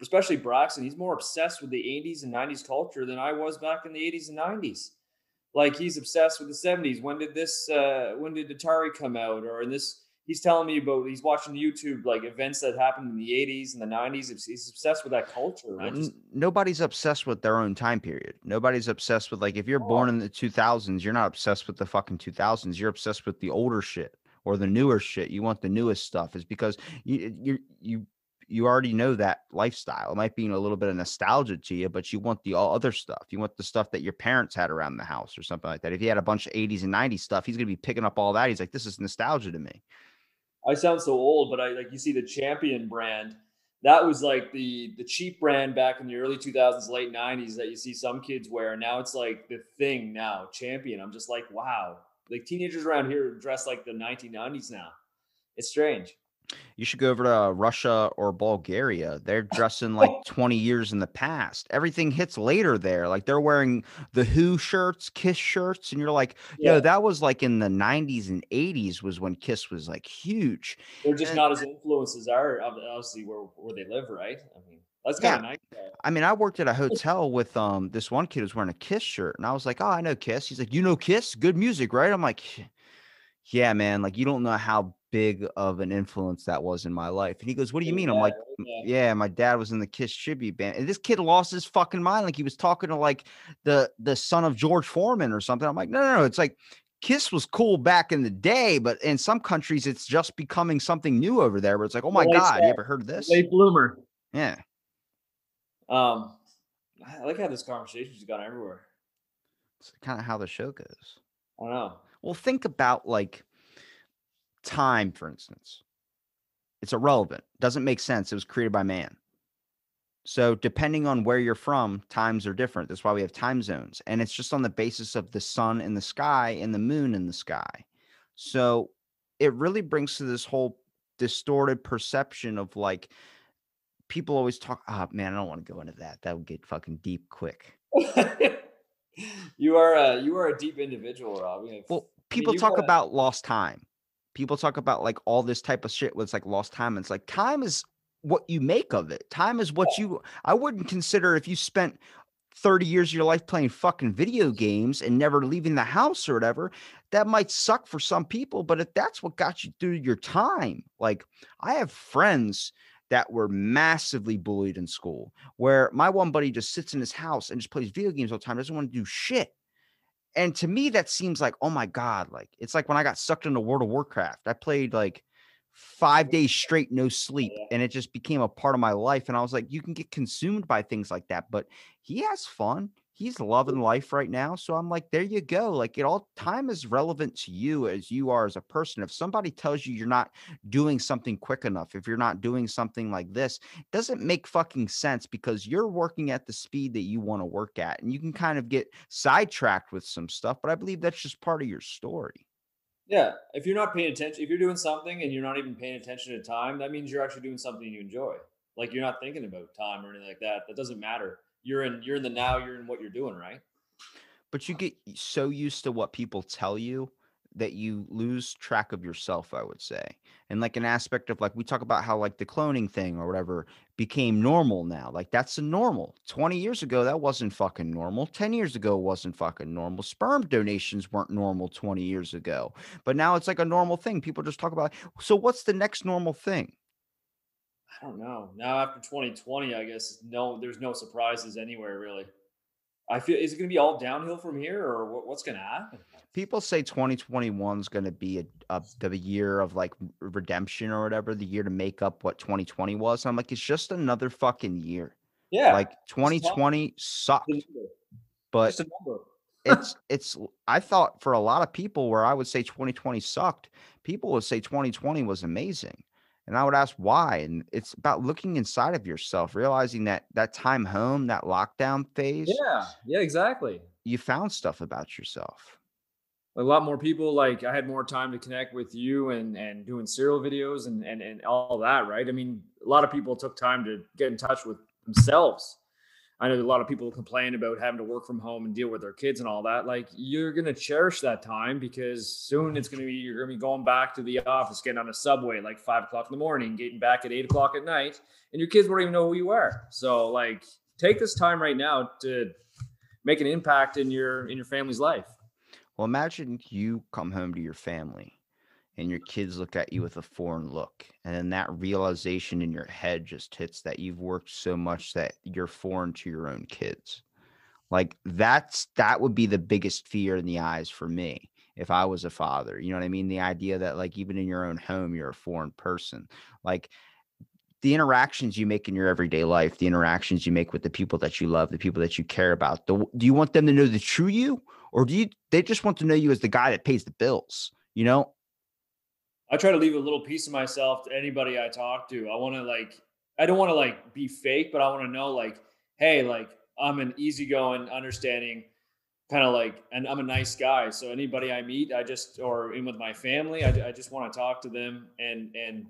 Speaker 2: especially Braxton, he's more obsessed with the 80s and 90s culture than I was back in the 80s and 90s. Like he's obsessed with the 70s. When did this uh when did Atari come out or in this he's telling me about he's watching YouTube like events that happened in the 80s and the 90s. He's obsessed with that culture.
Speaker 1: Just... Nobody's obsessed with their own time period. Nobody's obsessed with like if you're oh. born in the 2000s, you're not obsessed with the fucking 2000s. You're obsessed with the older shit or the newer shit. You want the newest stuff. Is because you you you you already know that lifestyle. It might be a little bit of nostalgia to you, but you want the all other stuff. You want the stuff that your parents had around the house or something like that. If he had a bunch of 80s and 90s stuff, he's gonna be picking up all that. He's like, this is nostalgia to me.
Speaker 2: I sound so old, but I like you see the champion brand. That was like the the cheap brand back in the early 2000s, late 90s that you see some kids wear. Now it's like the thing now, champion. I'm just like, wow. Like teenagers around here dress like the 1990s now. It's strange.
Speaker 1: You should go over to Russia or Bulgaria. They're dressing like 20 years in the past. Everything hits later there. Like they're wearing the Who shirts, Kiss shirts, and you're like, yeah. yo, that was like in the 90s and 80s was when Kiss was like huge.
Speaker 2: They're just and, not as influenced as our obviously where where they live, right? I mean, that's kind of yeah. nice.
Speaker 1: I mean, I worked at a hotel with um this one kid was wearing a Kiss shirt, and I was like, oh, I know Kiss. He's like, you know Kiss, good music, right? I'm like, yeah, man. Like you don't know how big of an influence that was in my life. And he goes, What do you mean? I'm like, Yeah, my dad was in the Kiss tribute band. And this kid lost his fucking mind. Like he was talking to like the the son of George Foreman or something. I'm like, no, no, no. It's like Kiss was cool back in the day, but in some countries it's just becoming something new over there where it's like, oh my God, you ever heard of this?
Speaker 2: Late bloomer.
Speaker 1: Yeah.
Speaker 2: Um, I like how this conversation's gone everywhere.
Speaker 1: It's kind of how the show goes.
Speaker 2: I don't know.
Speaker 1: Well, think about like time, for instance. It's irrelevant. Doesn't make sense. It was created by man. So depending on where you're from, times are different. That's why we have time zones. And it's just on the basis of the sun in the sky and the moon in the sky. So it really brings to this whole distorted perception of like people always talk, oh man, I don't want to go into that. That would get fucking deep quick.
Speaker 2: you are a you are a deep individual, Rob.
Speaker 1: Well, people talk about lost time people talk about like all this type of shit with like lost time. And it's like time is what you make of it. Time is what you I wouldn't consider if you spent 30 years of your life playing fucking video games and never leaving the house or whatever, that might suck for some people. But if that's what got you through your time, like I have friends that were massively bullied in school. Where my one buddy just sits in his house and just plays video games all the time, doesn't want to do shit. And to me, that seems like, oh my God, like it's like when I got sucked into World of Warcraft. I played like five days straight, no sleep, and it just became a part of my life. And I was like, you can get consumed by things like that, but he has fun. He's loving life right now. So I'm like, there you go. Like it all time is relevant to you as you are as a person. If somebody tells you you're not doing something quick enough, if you're not doing something like this, doesn't make fucking sense because you're working at the speed that you want to work at. And you can kind of get sidetracked with some stuff, but I believe that's just part of your story.
Speaker 2: Yeah, if you're not paying attention, if you're doing something and you're not even paying attention to time, that means you're actually doing something you enjoy. Like you're not thinking about time or anything like that. That doesn't matter. You're in you're in the now, you're in what you're doing, right?
Speaker 1: But you get so used to what people tell you that you lose track of yourself, I would say. And like an aspect of like we talk about how like the cloning thing or whatever became normal now. Like that's a normal. 20 years ago, that wasn't fucking normal. 10 years ago, wasn't fucking normal. Sperm donations weren't normal 20 years ago. But now it's like a normal thing. People just talk about so what's the next normal thing?
Speaker 2: I don't know. Now after 2020, I guess no, there's no surprises anywhere really. I feel is it going to be all downhill from here, or what, what's going to happen?
Speaker 1: People say 2021 is going to be a, a the year of like redemption or whatever, the year to make up what 2020 was. And I'm like, it's just another fucking year.
Speaker 2: Yeah,
Speaker 1: Like 2020 sucked,
Speaker 2: just a number.
Speaker 1: but
Speaker 2: Just a number.
Speaker 1: it's it's I thought for a lot of people where I would say 2020 sucked, people would say 2020 was amazing. And I would ask why. And it's about looking inside of yourself, realizing that that time home, that lockdown phase,
Speaker 2: Yeah, yeah, exactly.
Speaker 1: you found stuff about yourself.
Speaker 2: a lot more people like i had more time to connect with you and and doing cereal videos and and, and all that right i mean a lot of people took time to get in touch with themselves i know a lot of people complain about having to work from home and deal with their kids and all that like you're going to cherish that time because soon it's going to be you're going to be going back to the office getting on a subway like five o'clock in the morning getting back at eight o'clock at night and your kids won't even know who you are so like take this time right now to make an impact in your in your family's life.
Speaker 1: Well, imagine you come home to your family and your kids look at you with a foreign look. And then that realization in your head just hits that you've worked so much that you're foreign to your own kids. Like that's that would be the biggest fear in the eyes for me if I was a father. You know what I mean? The idea that like even in your own home, you're a foreign person. Like the interactions you make in your everyday life, the interactions you make with the people that you love, the people that you care about. The, do you want them to know the true you, or do you? They just want to know you as the guy that pays the bills. You know,
Speaker 2: I try to leave a little piece of myself to anybody I talk to. I want to like, I don't want to like be fake, but I want to know like, hey, like I'm an easygoing, understanding, kind of like, and I'm a nice guy. So anybody I meet, I just or in with my family, I, I just want to talk to them and and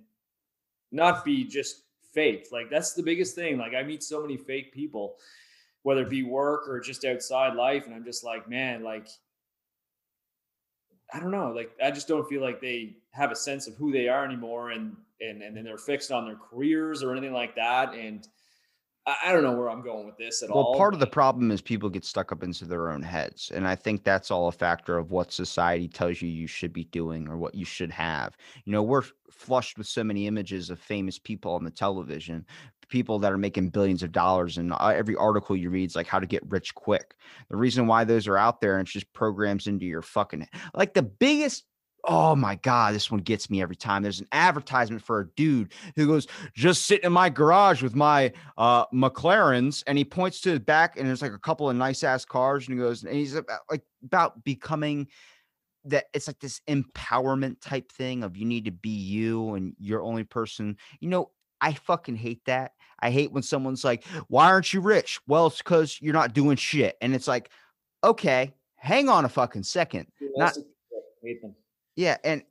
Speaker 2: not be just fake. Like that's the biggest thing. Like I meet so many fake people, whether it be work or just outside life, and I'm just like, man, like I don't know. Like I just don't feel like they have a sense of who they are anymore, and and and then they're fixed on their careers or anything like that. And I, don't know where I'm going with this at
Speaker 1: well,
Speaker 2: all.
Speaker 1: Well, part of the problem is people get stuck up into their own heads, and I think that's all a factor of what society tells you you should be doing or what you should have. You know, we're flushed with so many images of famous people on the television, people that are making billions of dollars, and uh, every article you read is like how to get rich quick. The reason why those are out there and it's just programs into your fucking like the biggest. Oh my God, this one gets me every time. There's an advertisement for a dude who goes, just sitting in my garage with my uh McLarens, and he points to the back, and there's like a couple of nice ass cars, and he goes, and he's about, like about becoming that it's like this empowerment type thing of you need to be you and you're only person. You know, I fucking hate that. I hate when someone's like, "Why aren't you rich?" Well, it's because you're not doing shit, and it's like, okay, hang on a fucking second. not-
Speaker 2: Nathan.
Speaker 1: Yeah, and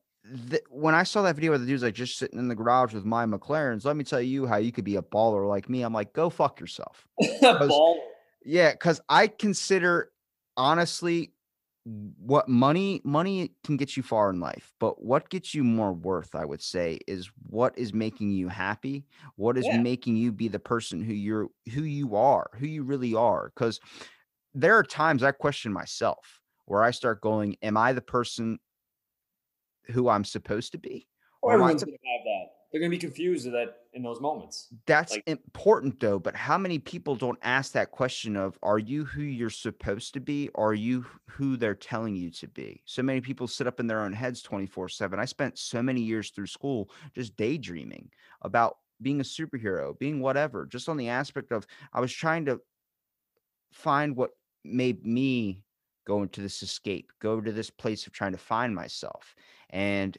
Speaker 1: th- when I saw that video where the dude's like just sitting in the garage with my McLarens, let me tell you how you could be a baller like me. I'm like, go fuck yourself.
Speaker 2: Baller.
Speaker 1: Yeah, because I consider honestly what money money can get you far in life, but what gets you more worth, I would say, is what is making you happy, what is
Speaker 2: Yeah.
Speaker 1: making you be the person who you're who you are, who you really are. Because there are times I question myself where I start going, Am I the person who I'm supposed to be?
Speaker 2: Oh,
Speaker 1: or Or
Speaker 2: everyone's gonna have that. They're gonna be confused that in those moments.
Speaker 1: That's
Speaker 2: Like-
Speaker 1: important though, but how many people don't ask that question of are you who you're supposed to be? Are you who they're telling you to be? So many people sit up in their own heads 24/7. I spent so many years through school just daydreaming about being a superhero, being whatever, just on the aspect of I was trying to find what made me go into this escape, go to this place of trying to find myself. And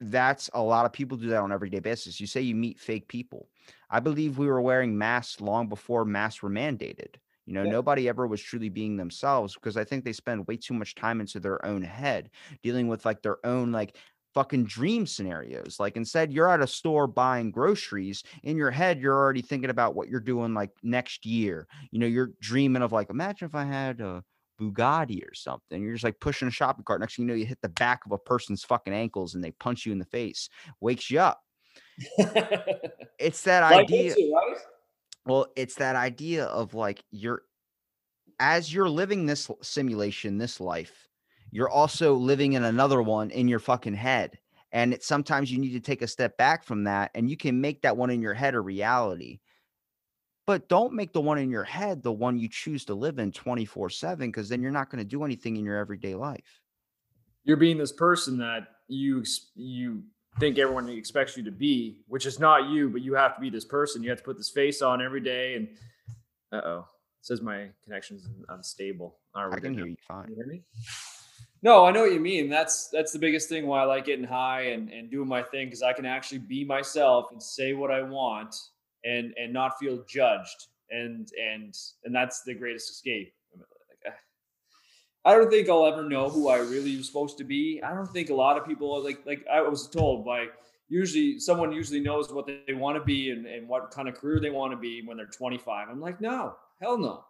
Speaker 1: that's a lot of people do that on everyday basis. You say you meet fake people. I believe we were wearing masks long before masks were mandated. You know,
Speaker 2: Yeah.
Speaker 1: nobody ever was truly being themselves because I think they spend way too much time into their own head dealing with like their own like fucking dream scenarios. Like instead you're at a store buying groceries, in your head you're already thinking about what you're doing like next year. You know, you're dreaming of like imagine if I had a Bugatti or something. You're just like pushing a shopping cart. Next thing you know, you hit the back of a person's fucking ankles and they punch you in the face. Wakes you up. It's that
Speaker 2: Like
Speaker 1: idea.
Speaker 2: too, right?
Speaker 1: Well, it's that idea of like you're as you're living this simulation, this life, you're also living in another one in your fucking head. And it, sometimes you need to take a step back from that and you can make that one in your head a reality. But don't make the one in your head the one you choose to live in 24 7 because then you're not going to do anything in your everyday life.
Speaker 2: You're being this person that you you think everyone expects you to be, which is not you, but you have to be this person. You have to put this face on every day. And uh oh, says my connection's unstable. We
Speaker 1: I can hear you
Speaker 2: Can
Speaker 1: fine.
Speaker 2: you hear me? No, I know what you mean. That's that's the biggest thing why I like getting high and, and doing my thing because I can actually be myself and say what I want and and not feel judged. And and and that's the greatest escape. I don't think I'll ever know who I really was supposed to be. I don't think a lot of people like like I was told by usually someone usually knows what they want to be and, and what kind of career they want to be when they're 25. I'm like, no, hell no.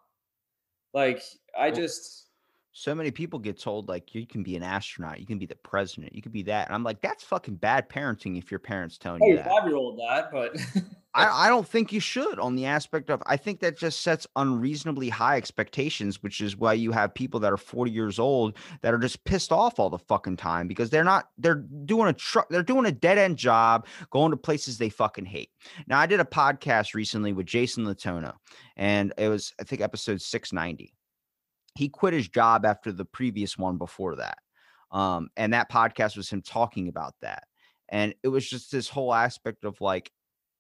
Speaker 2: Like I just
Speaker 1: so many people get told like you can be an astronaut, you can be the president, you could be that. And I'm like, that's fucking bad parenting if your parents telling
Speaker 2: Hey,
Speaker 1: you that.
Speaker 2: five year old that, but
Speaker 1: I, I don't think you should on the aspect of I think that just sets unreasonably high expectations, which is why you have people that are 40 years old that are just pissed off all the fucking time because they're not they're doing a truck they're doing a dead end job going to places they fucking hate. Now I did a podcast recently with Jason Latona and it was I think episode 690. He quit his job after the previous one before that. Um, and that podcast was him talking about that. And it was just this whole aspect of like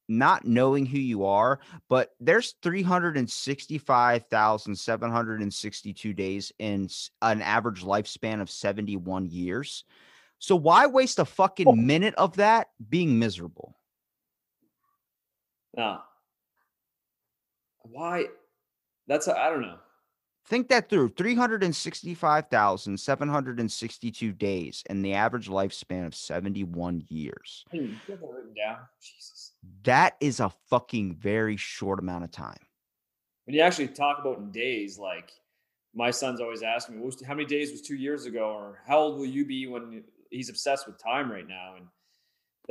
Speaker 1: not knowing who you are, but there's 365,762 days in an average lifespan of 71 years. So why waste a fucking oh. minute of that being miserable?
Speaker 2: no. Why? That's I don't know.
Speaker 1: Think that through 365,762 days and the average lifespan of 71 years.
Speaker 2: Hey, that written down. Jesus.
Speaker 1: That is a fucking very short amount of time.
Speaker 2: When you actually talk about in days, like my son's always asking me, how many days was two years ago, or how old will you be when he's obsessed with time right now? And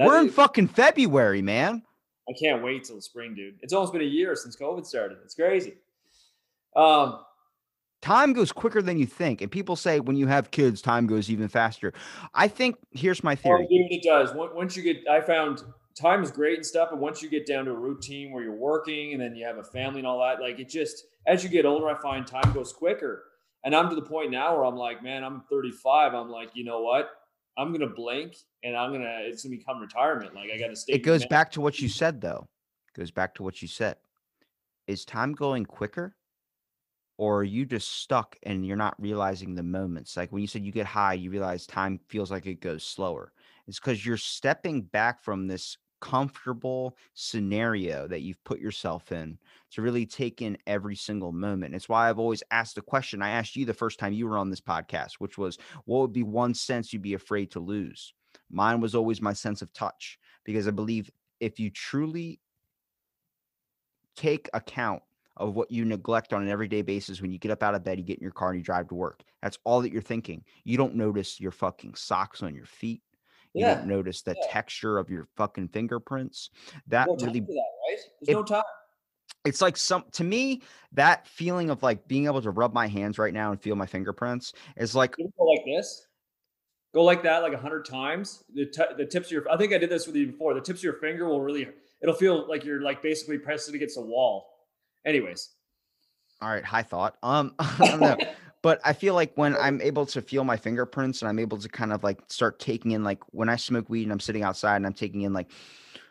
Speaker 1: We're in fucking February, man.
Speaker 2: I can't wait till spring, dude. It's almost been a year since COVID started. It's crazy. Um,
Speaker 1: time goes quicker than you think and people say when you have kids time goes even faster i think here's my
Speaker 2: Oh,
Speaker 1: theory
Speaker 2: dude, it does. Once you get, I found time is great and stuff, but once you get down to a routine where you're working and then you have a family and all that, like it just, as you get older, I find time goes quicker. And I'm to the point now where I'm like, man, I'm 35. I'm like, you know what? I'm gonna blink and I'm gonna, it's gonna become retirement. Like I got to stay.
Speaker 1: it goes back to what you said though It goes back to what you said is time going quicker or are you just stuck and you're not realizing the moments like when you said you get high you realize time feels like it goes slower it's because you're stepping back from this comfortable scenario that you've put yourself in to really take in every single moment. It's why I've always asked the question I asked you the first time you were on this podcast, which was what would be one sense you'd be afraid to lose? Mine was always my sense of touch because I believe if you truly take account of what you neglect on an everyday basis when you get up out of bed, you get in your car and you drive to work. That's all that you're thinking. You don't notice your fucking socks on your feet. You
Speaker 2: Yeah.
Speaker 1: don't notice the
Speaker 2: yeah.
Speaker 1: texture of your fucking fingerprints.
Speaker 2: There's
Speaker 1: That
Speaker 2: no
Speaker 1: really
Speaker 2: that, right? There's
Speaker 1: If-
Speaker 2: no time.
Speaker 1: it's like some to me that feeling of like being able to rub my hands right now and feel my fingerprints is like
Speaker 2: like this. Go like that like a hundred times. The, t- the tips of your I think I did this with you before. The tips of your finger will really it'll feel like you're like basically pressing against a wall. Anyways,
Speaker 1: All right, high thought. Um, I don't know, but I feel like when I'm able to feel my fingerprints and I'm able to kind of like start taking in, like when I smoke weed and I'm sitting outside and I'm taking in, like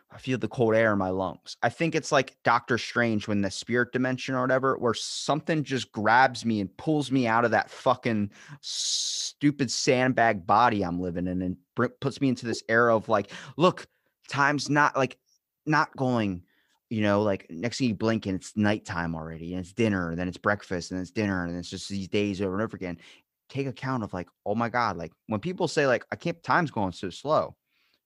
Speaker 1: I feel the cold air in my lungs. I think it's like Doctor Strange when the spirit dimension or whatever, where something just grabs me and pulls me out of that fucking stupid sandbag body I'm living in and puts me into this era of like, look, time's not like not going you know, like next thing you blink and it's nighttime already, and it's dinner, and then it's breakfast, and it's dinner, and it's just these days over and over again. Take account of like, oh my god, like when people say like, I can't, time's going so slow.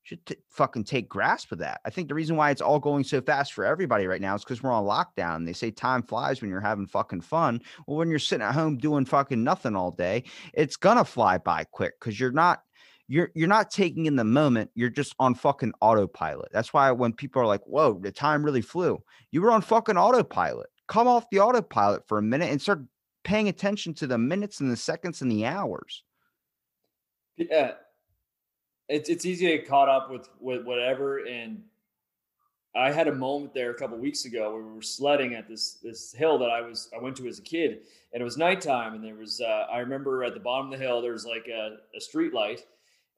Speaker 1: Should t- fucking take grasp of that. I think the reason why it's all going so fast for everybody right now is because we're on lockdown. They say time flies when you're having fucking fun. Well, when you're sitting at home doing fucking nothing all day, it's gonna fly by quick because you're not you're you're not taking in the moment you're just on fucking autopilot. That's why when people are like whoa the time really flew. You were on fucking autopilot. Come off the autopilot for a minute and start paying attention to the minutes and the seconds and the hours.
Speaker 2: Yeah, it's it's easy to get caught up with with whatever. And I had a moment there a couple weeks ago where we were sledding at this this hill that I was I went to as a kid, and it was nighttime, and there was uh, I remember at the bottom of the hill there was like a, a street light,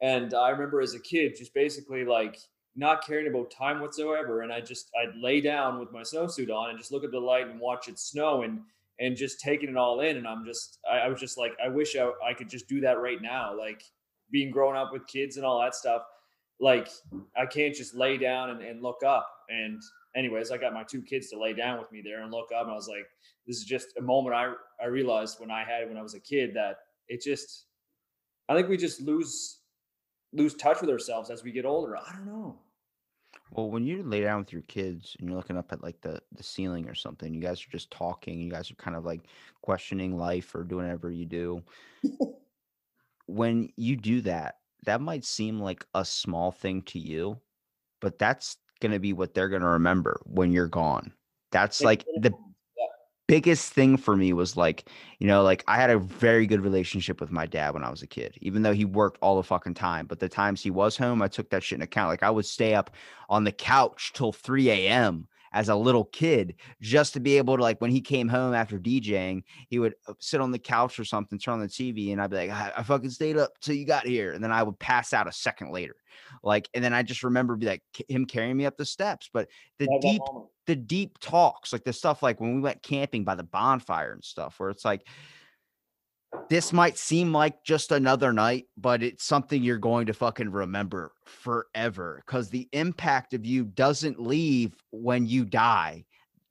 Speaker 2: and I remember as a kid just basically like not caring about time whatsoever, and I just I'd lay down with my snowsuit on and just look at the light and watch it snow and and just taking it all in, and I'm just I, I was just like I wish I, I could just do that right now, like being grown up with kids and all that stuff like I can't just lay down and, and, look up. And anyways, I got my two kids to lay down with me there and look up. And I was like, this is just a moment I I realized when I had when I was a kid that it just I think we just lose lose touch with ourselves as we get older. I don't know.
Speaker 1: well when you lay down with your kids and you're looking up at like the the ceiling or something you guys are just talking you guys are kind of like questioning life or doing whatever you do when you do that that might seem like a small thing to you but that's going to be what they're going to remember when you're gone that's like the. Biggest thing for me was like, you know, like I had a very good relationship with my dad when I was a kid, even though he worked all the fucking time. But the times he was home, I took that shit in account. Like I would stay up on the couch till 3 a.m. as a little kid just to be able to, like, when he came home after DJing, he would uh, sit on the couch or something, turn on the TV, and I'd be like, I, I fucking stayed up till you got here. And then I would pass out a second later. Like, and then I just remember be like him carrying me up the steps. But the deep
Speaker 2: moment.
Speaker 1: The deep talks, like the stuff like when we went camping by the bonfire and stuff, where it's like, this might seem like just another night, but it's something you're going to fucking remember forever because the impact of you doesn't leave when you die.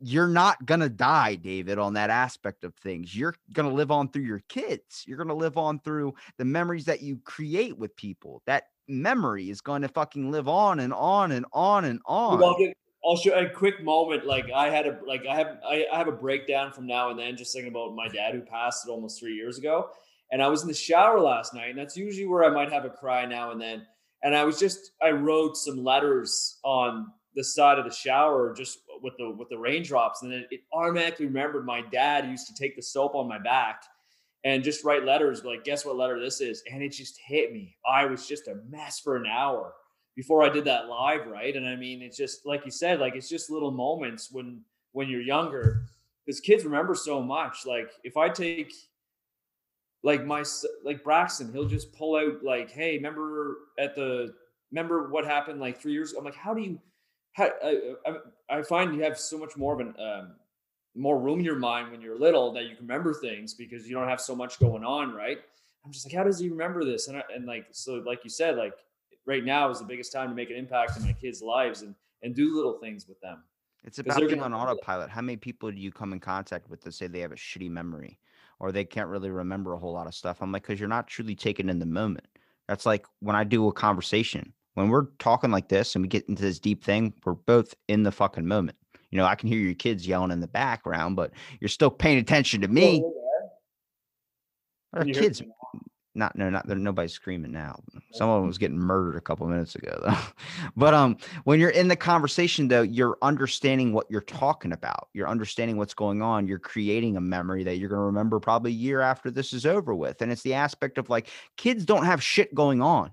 Speaker 1: You're not gonna die, David, on that aspect of things. You're gonna live on through your kids. You're gonna live on through the memories that you create with people. That memory is going to fucking live on and on and on and on.
Speaker 2: Well, I'll, get, I'll show a quick moment. Like I had a like I have I, I have a breakdown from now and then, just thinking about my dad who passed almost three years ago. And I was in the shower last night, and that's usually where I might have a cry now and then. And I was just I wrote some letters on the side of the shower just with the with the raindrops, and then it automatically remembered my dad used to take the soap on my back and just write letters like guess what letter this is and it just hit me i was just a mess for an hour before i did that live right and i mean it's just like you said like it's just little moments when when you're younger because kids remember so much like if i take like my like braxton he'll just pull out like hey remember at the remember what happened like three years ago i'm like how do you how i, I, I find you have so much more of an um more room in your mind when you're little that you can remember things because you don't have so much going on, right? I'm just like, how does he remember this? And I, and like so, like you said, like right now is the biggest time to make an impact in my kids' lives and and do little things with them.
Speaker 1: It's about being on autopilot. How many people do you come in contact with that say they have a shitty memory or they can't really remember a whole lot of stuff? I'm like, because you're not truly taking in the moment. That's like when I do a conversation, when we're talking like this and we get into this deep thing, we're both in the fucking moment. You know, I can hear your kids yelling in the background, but you're still paying attention to me. Our kids,
Speaker 2: me
Speaker 1: not no, not there. Nobody's screaming now. Someone was getting murdered a couple minutes ago, though. but um, when you're in the conversation, though, you're understanding what you're talking about. You're understanding what's going on. You're creating a memory that you're going to remember probably a year after this is over with. And it's the aspect of like kids don't have shit going on.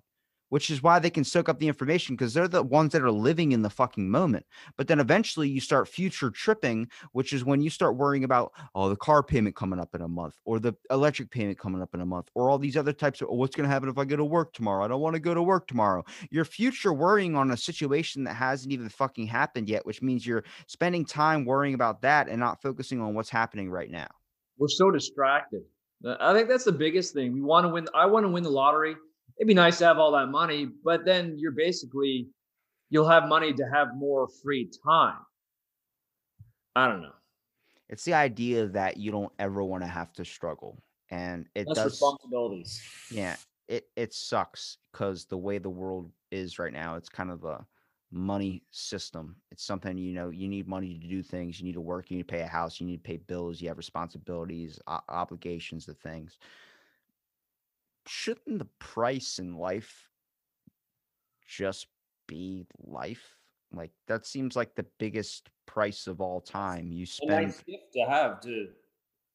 Speaker 1: Which is why they can soak up the information because they're the ones that are living in the fucking moment. But then eventually you start future tripping, which is when you start worrying about, oh, the car payment coming up in a month or the electric payment coming up in a month or all these other types of, oh, what's going to happen if I go to work tomorrow? I don't want to go to work tomorrow. Your future worrying on a situation that hasn't even fucking happened yet, which means you're spending time worrying about that and not focusing on what's happening right now.
Speaker 2: We're so distracted. I think that's the biggest thing. We want to win. I want to win the lottery it'd be nice to have all that money, but then you're basically you'll have money to have more free time. I don't know.
Speaker 1: It's the idea that you don't ever want to have to struggle, and it
Speaker 2: Less
Speaker 1: does.
Speaker 2: responsibilities.
Speaker 1: Yeah, it it sucks because the way the world is right now, it's kind of a money system. It's something you know you need money to do things. You need to work. You need to pay a house. You need to pay bills. You have responsibilities, obligations to things shouldn't the price in life just be life? Like that seems like the biggest price of all time. You spend
Speaker 2: nice to have to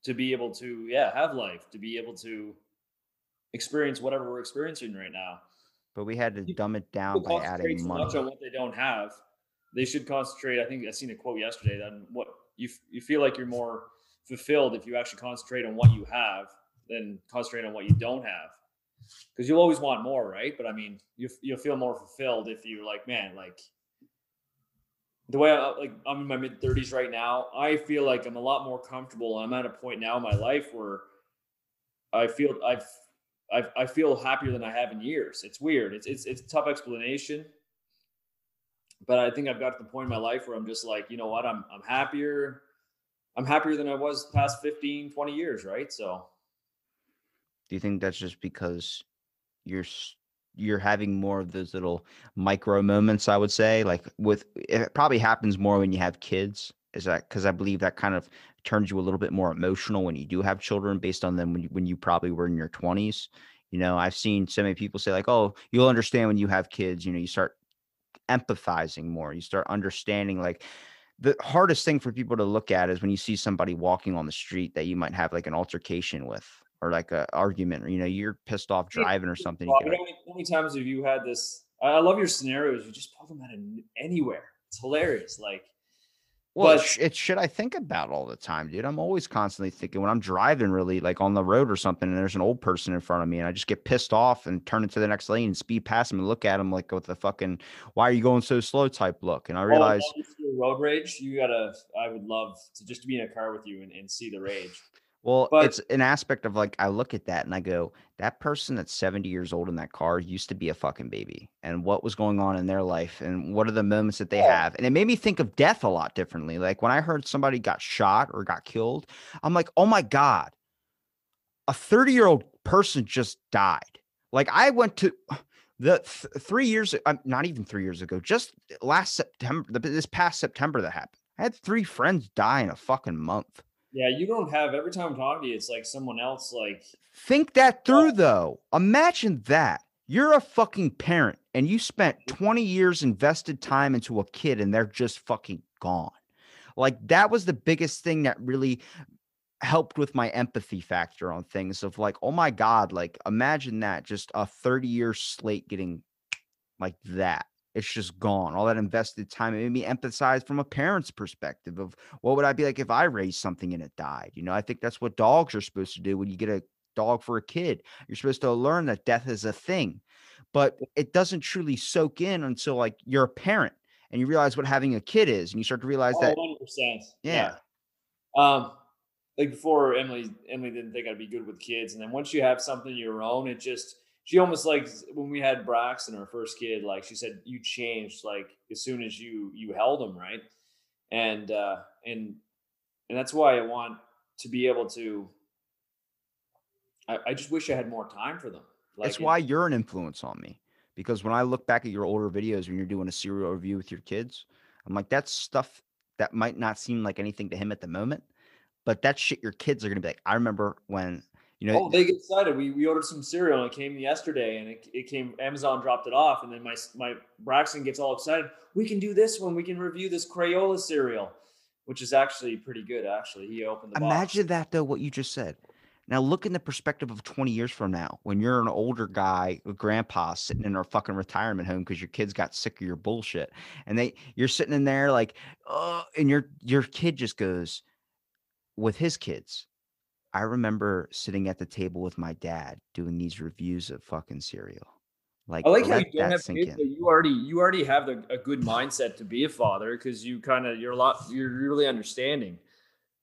Speaker 2: to be able to yeah have life to be able to experience whatever we're experiencing right now.
Speaker 1: but we had to
Speaker 2: People
Speaker 1: dumb it down by adding money.
Speaker 2: much on what they don't have. They should concentrate. I think I seen a quote yesterday that what you you feel like you're more fulfilled if you actually concentrate on what you have than concentrate on what you don't have. Because you'll always want more, right? But I mean, you you'll feel more fulfilled if you're like, man, like the way I uh, like I'm in my mid 30s right now. I feel like I'm a lot more comfortable. I'm at a point now in my life where I feel I've I've, I feel happier than I have in years. It's weird. It's, it's, it's a tough explanation, but I think I've got to the point in my life where I'm just like, you know what? I'm, I'm happier. I'm happier than I was past 15, 20 years. Right. So
Speaker 1: Do you think that's just because you're you're having more of those little micro moments? I would say, like with it probably happens more when you have kids. Is that because I believe that kind of turns you a little bit more emotional when you do have children, based on them when you, when you probably were in your twenties. You know, I've seen so many people say like, "Oh, you'll understand when you have kids." You know, you start empathizing more. You start understanding like the hardest thing for people to look at is when you see somebody walking on the street that you might have like an altercation with or like a argument or you know you're pissed off driving or something you
Speaker 2: Rob, how, many, how many times have you had this? I love your scenarios. You just pull them out of anywhere. It's hilarious. Like,
Speaker 1: well
Speaker 2: but-
Speaker 1: it's, shit i think about all the time dude i'm always constantly thinking when i'm driving really like on the road or something and there's an old person in front of me and i just get pissed off and turn into the next lane and speed past them and look at them like with the fucking why are you going so slow type look and i realize
Speaker 2: road rage. You gotta. I would love to just be in a car with you and, and see the rage.
Speaker 1: Well,
Speaker 2: But-
Speaker 1: it's an aspect of like I look at that and I go, that person that's 70 years old in that car used to be a fucking baby. And what was going on in their life and what are the moments that they
Speaker 2: Yeah.
Speaker 1: have? And it made me think of death a lot differently. Like when I heard somebody got shot or got killed, I'm like, "Oh my god. A 30-year-old person just died." Like I went to the th- 3 years um, not even 3 years ago, just last September, the, this past September that happened. I had 3 friends die in a fucking month.
Speaker 2: Yeah, you don't have every time I'm talking to you, it's like someone else. Like,
Speaker 1: Think that through though. Imagine that. You're a fucking parent and you spent 20 years invested time into a kid and they're just fucking gone. Like that was the biggest thing that really helped with my empathy factor on things of like, oh my God, like imagine that just a 30 year slate getting like that. It's just gone. All that invested time. It made me empathize from a parent's perspective of what would I be like if I raised something and it died? You know, I think that's what dogs are supposed to do when you get a dog for a kid. You're supposed to learn that death is a thing, but it doesn't truly soak in until like you're a parent and you realize what having a kid is, and you start to realize
Speaker 2: oh,
Speaker 1: that
Speaker 2: 100%.
Speaker 1: Yeah.
Speaker 2: Um, like before, Emily Emily didn't think I'd be good with kids, and then once you have something your own, it just she almost like when we had Braxton, our first kid, like she said, you changed like as soon as you you held him, right? And uh, and and that's why I want to be able to. I, I just wish I had more time for them. Like
Speaker 1: that's why you're an influence on me. Because when I look back at your older videos when you're doing a cereal review with your kids, I'm like, that's stuff that might not seem like anything to him at the moment, but that shit your kids are gonna be like. I remember when you know
Speaker 2: Oh, they get excited. We, we ordered some cereal and it came yesterday and it, it came, Amazon dropped it off. And then my, my Braxton gets all excited. We can do this one. We can review this Crayola cereal, which is actually pretty good. Actually, he opened the box.
Speaker 1: Imagine that though, what you just said. Now look in the perspective of 20 years from now when you're an older guy, a grandpa sitting in a fucking retirement home because your kids got sick of your bullshit. And they you're sitting in there like, oh, and your your kid just goes with his kids. I remember sitting at the table with my dad doing these reviews of fucking cereal. Like
Speaker 2: I like how you don't have kids, but you already you already have the, a good mindset to be a father because you kind of you're a lot you're really understanding.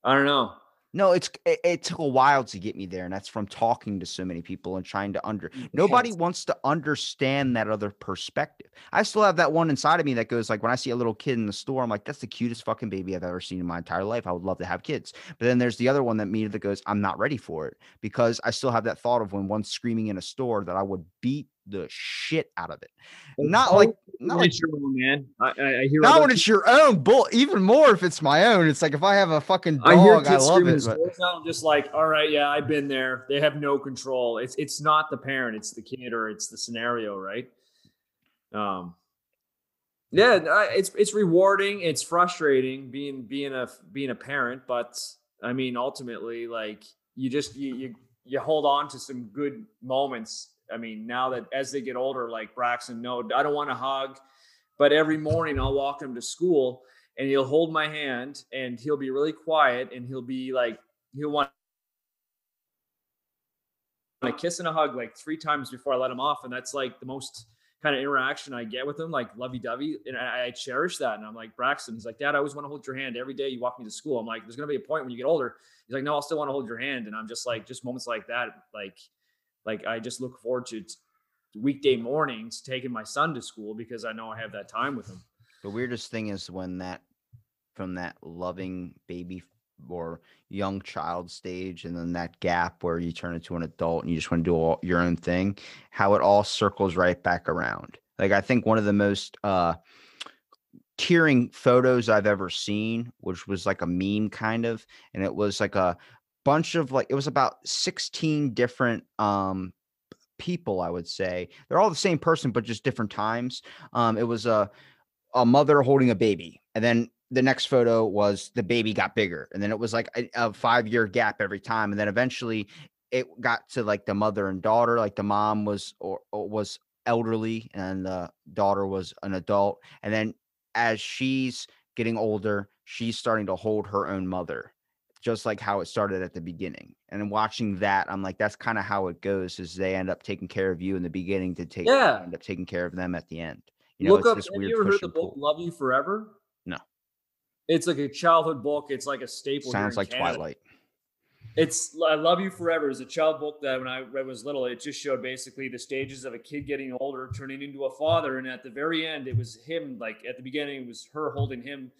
Speaker 2: I don't know.
Speaker 1: No, it's it, it took a while to get me there, and that's from talking to so many people and trying to under. Mm, nobody
Speaker 2: Yes.
Speaker 1: wants to understand that other perspective. I still have that one inside of me that goes like, when I see a little kid in the store, I'm like, that's the cutest fucking baby I've ever seen in my entire life. I would love to have kids. But then there's the other one that me that goes, I'm not ready for it because I still have that thought of when one's screaming in a store that I would beat the shit out of it. Not like not
Speaker 2: when
Speaker 1: like
Speaker 2: it's your own man. I, I, hear
Speaker 1: not when it's your own bull. Even more if it's my own. It's like if I have a fucking dog,
Speaker 2: I hear
Speaker 1: I, love it. But.
Speaker 2: I'm just like, all right, yeah, I've been there. They have no control. It's it's not the parent, it's the kid or it's the scenario, right? Um, yeah, it's it's rewarding. It's frustrating being being a being a parent, but I mean, ultimately, like you just you you you hold on to some good moments. I mean, now that as they get older, like Braxton, no, I don't want to hug, but every morning I'll walk him to school and he'll hold my hand and he'll be really quiet and he'll be like he'll want a kiss and a hug like three times before I let him off, and that's like the most kind of interaction I get with him, like lovey dovey, and I, I cherish that. And I'm like Braxton, he's like, Dad, I always want to hold your hand every day you walk me to school. I'm like, there's gonna be a point when you get older. He's like, No, I'll still want to hold your hand, and I'm just like, just moments like that, like, like I just look forward to weekday mornings taking my son to school because I know I have that time with him.
Speaker 1: The weirdest thing is when that from that loving baby or young child stage and then that gap where you turn into an adult and you just want to do all your own thing, how it all circles right back around. Like I think one of the most uh tearing photos I've ever seen, which was like a meme kind of, and it was like a bunch of like it was about 16 different um people, I would say. They're all the same person, but just different times. Um, it was a a mother holding a baby, and then the next photo was the baby got bigger, and then it was like a, a five year gap every time, and then eventually it got to like the mother and daughter, like the mom was or, or was elderly and the daughter was an adult, and then as she's getting older, she's starting to hold her own mother just like how it started at the beginning. And watching that, I'm like, that's kind of how it goes. Is they end up taking care of you in the beginning to take
Speaker 2: Yeah.
Speaker 1: end up taking care of them at the end. You know,
Speaker 2: Look up.
Speaker 1: this
Speaker 2: Have you ever heard the book. "Love You Forever"?
Speaker 1: No.
Speaker 2: It's like a childhood book. It's like a staple.
Speaker 1: Sounds like
Speaker 2: Canada.
Speaker 1: Twilight.
Speaker 2: It's I Love You Forever is a child book that when I read was little, it just showed basically the stages of a kid getting older, turning into a father. And at the very end, it was him, like at the beginning, it was her holding him,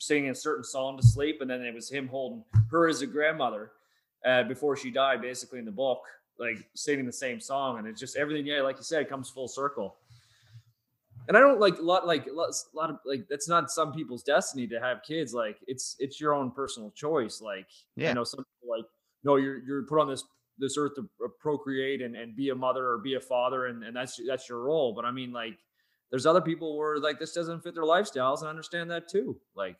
Speaker 2: singing a certain song to sleep. And then it was him holding her as a grandmother uh, before she died, basically in the book, like singing the same song. And it's just everything, yeah, like you said, comes full circle. And I don't like a lot, like a lot, of like that's not some people's destiny to have kids. Like it's it's your own personal choice. Like
Speaker 1: Yeah.
Speaker 2: I know some people like no, you're you're put on this this earth to procreate and, and be a mother or be a father, and, and that's that's your role. But I mean, like, there's other people where like this doesn't fit their lifestyles, and I understand that too. Like,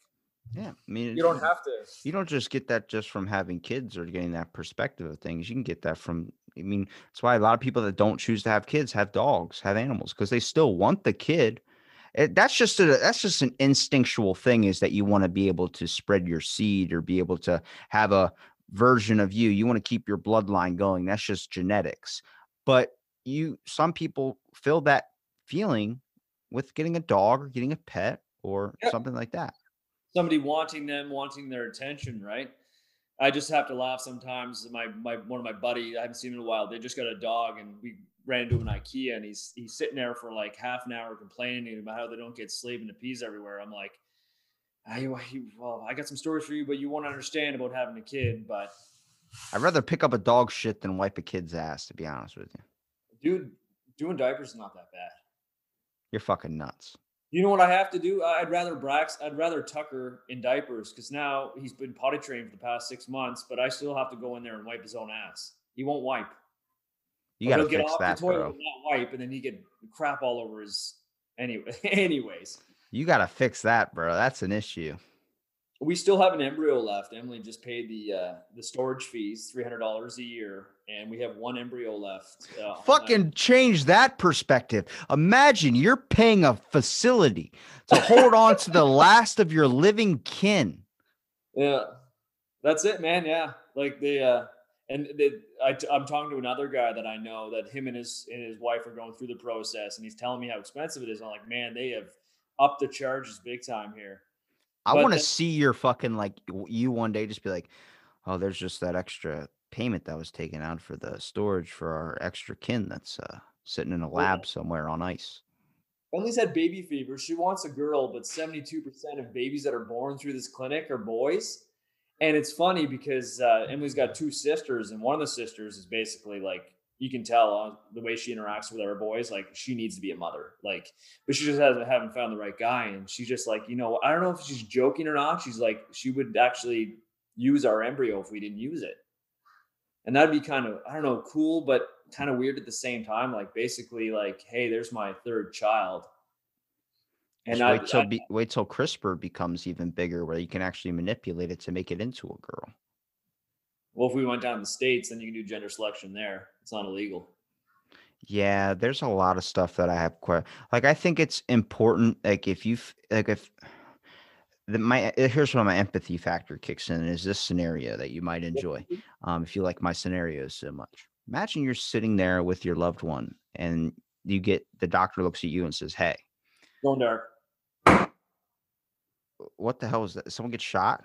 Speaker 1: Yeah. I mean,
Speaker 2: you don't have to.
Speaker 1: you don't just get that just from having kids or getting that perspective of things. You can get that from, I mean, that's why a lot of people that don't choose to have kids have dogs, have animals, because they still want the kid. It, that's just a that's just an instinctual thing is that you want to be able to spread your seed or be able to have a version of you. You want to keep your bloodline going. That's just genetics. But you some people feel that feeling with getting a dog or getting a pet or
Speaker 2: Yep.
Speaker 1: something like that.
Speaker 2: Somebody wanting them, wanting their attention, right? I just have to laugh sometimes. My my one of my buddy, I haven't seen him in a while. They just got a dog, and we ran into an IKEA, and he's he's sitting there for like half an hour complaining about how they don't get sleep and the peas everywhere. I'm like, ah, I, well, I got some stories for you, but you won't understand about having a kid. But
Speaker 1: I'd rather pick up a dog shit than wipe a kid's ass, to be honest with you.
Speaker 2: dude, doing diapers is not that bad.
Speaker 1: You're fucking nuts.
Speaker 2: You know what I have to do? I'd rather Brax, I'd rather Tucker in diapers because now he's been potty trained for the past six months, but I still have to go in there and wipe his own ass. He won't wipe.
Speaker 1: You gotta
Speaker 2: get off
Speaker 1: that,
Speaker 2: the toilet
Speaker 1: bro.
Speaker 2: and not wipe, and then he get crap all over his. Anyway, anyways,
Speaker 1: You gotta fix that, bro. That's an issue.
Speaker 2: we still have an embryo left. Emily just paid the uh, the storage fees, three hundred dollars a year, and we have one embryo left. Uh,
Speaker 1: Fucking change that perspective. Imagine you're paying a facility to hold on to the last of your living kin.
Speaker 2: Yeah, that's it, man. Yeah, like the uh, and the, I, I'm talking to another guy that I know that him and his and his wife are going through the process, and he's telling me how expensive it is. I'm like, man, they have upped the charges big time here.
Speaker 1: I want to see your fucking like you one day just be like, oh, there's just that extra payment that was taken out for the storage for our extra kin that's uh, sitting in a lab somewhere on ice.
Speaker 2: Emily's had baby fever. She wants a girl, but 72% of babies that are born through this clinic are boys. And it's funny because uh, Emily's got two sisters, and one of the sisters is basically like, you can tell on the way she interacts with our boys, like she needs to be a mother. Like, but she just hasn't haven't found the right guy. And she's just like, you know, I don't know if she's joking or not. She's like, she would actually use our embryo if we didn't use it. And that'd be kind of, I don't know, cool, but kind of weird at the same time. Like basically, like, hey, there's my third child. And I,
Speaker 1: wait till
Speaker 2: I-
Speaker 1: be, wait till CRISPR becomes even bigger, where you can actually manipulate it to make it into a girl.
Speaker 2: well, if we went down to the states, then you can do gender selection there. It's not illegal.
Speaker 1: Yeah, there's a lot of stuff that I have quite like. I think it's important. Like if you like if the my uh, here's where my empathy factor kicks in is this scenario that you might enjoy. Um, if you like my scenarios so much, imagine you're sitting there with your loved one, and you get the doctor looks at you and says, "Hey,
Speaker 2: Going dark.
Speaker 1: what the hell is that? Someone get shot?"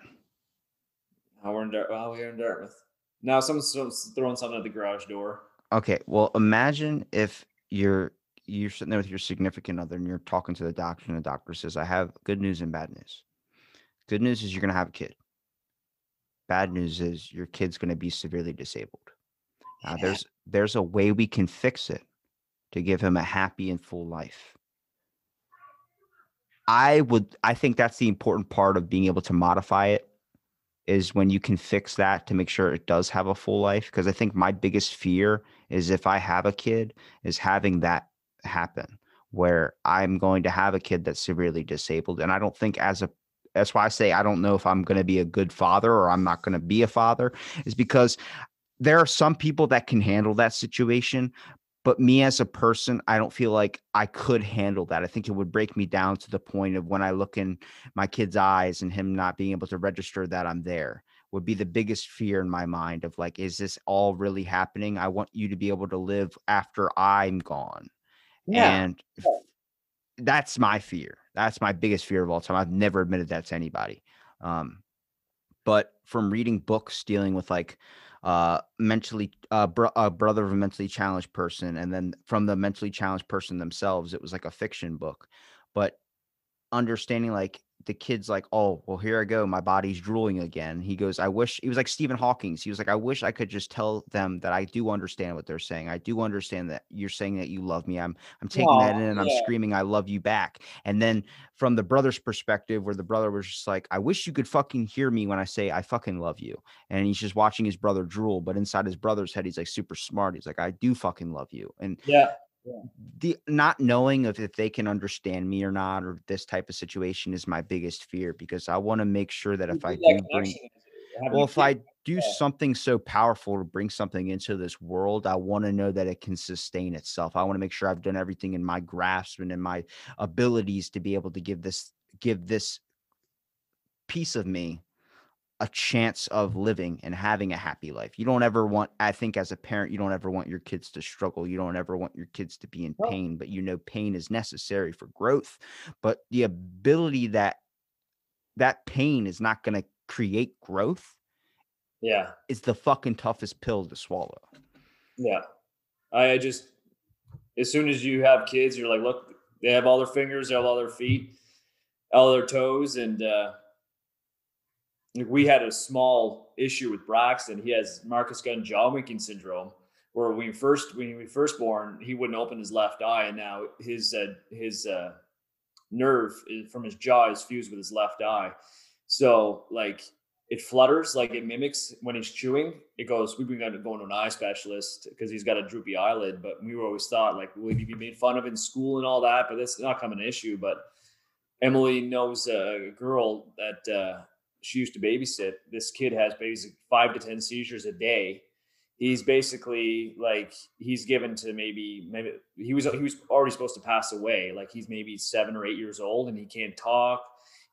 Speaker 2: Oh, we're in we're in Dartmouth. Now someone's someone's throwing something at the garage door.
Speaker 1: Okay, well, imagine if you're you're sitting there with your significant other and you're talking to the doctor, and the doctor says, "I have good news and bad news. Good news is you're gonna have a kid. Bad news is your kid's gonna be severely disabled.
Speaker 2: Yeah.
Speaker 1: there's there's a way we can fix it to give him a happy and full life. I would I think that's the important part of being able to modify it is when you can fix that to make sure it does have a full life because I think my biggest fear is if I have a kid is having that happen where I'm going to have a kid that's severely disabled and I don't think as a that's why I say I don't know if I'm going to be a good father or I'm not going to be a father is because there are some people that can handle that situation but me as a person I don't feel like I could handle that. I think it would break me down to the point of when I look in my kid's eyes and him not being able to register that I'm there would be the biggest fear in my mind of like, is this all really happening? I want you to be able to live after I'm gone. And that's my fear. That's my biggest fear of all time. I've never admitted that to anybody. Um, but from reading books dealing with like uh mentally uh bro- a brother of a mentally challenged person and then from the mentally challenged person themselves it was like a fiction book but understanding like the kid's like oh well here i go my body's drooling again he goes i wish he was like stephen Hawking. he was like i wish i could just tell them that i do understand what they're saying i do understand that you're saying that you love me i'm i'm taking that in and i'm
Speaker 2: yeah.
Speaker 1: screaming i love you back and then from the brother's perspective where the brother was just like i wish you could fucking hear me when i say i fucking love you and he's just watching his brother drool but inside his brother's head he's like super smart he's like i do fucking love you and
Speaker 2: Yeah.
Speaker 1: The not knowing if, if they can understand me or not or this type of situation is my biggest fear because i want to make sure that if i do bring
Speaker 2: connection is- having
Speaker 1: well if i do something so powerful to bring something into this world i want to know that it can sustain itself. I want to make sure i've done everything in my grasp and in my abilities to be able to give this give this piece of me a chance of living and having a happy life. You don't ever want, I think, as a parent, you don't ever want your kids to struggle. You don't ever want your kids to be in pain, but you know, pain is necessary for growth. But the ability that that pain is not going to create growth
Speaker 2: yeah.
Speaker 1: It's the fucking toughest pill to swallow.
Speaker 2: Yeah. I I just, as soon as you have kids, you're like, look, they have all their fingers, they have all their feet, all their toes. And uh, like, we had a small issue with Braxton. He has Marcus Gunn jaw winking syndrome, where when we first, when he was first born, he wouldn't open his left eye. And now his, uh, his uh, nerve from his jaw is fused with his left eye. So, like, it flutters like it mimics when he's chewing. It goes, we've been going to an eye specialist because he's got a droopy eyelid. But we were always thought like, would he be made fun of in school and all that? But that's not coming an issue. But Emily knows a girl that uh, she used to babysit. This kid has basically five to ten seizures a day. He's basically like he's given to maybe maybe he was he was already supposed to pass away. Like he's maybe seven or eight years old and he can't talk.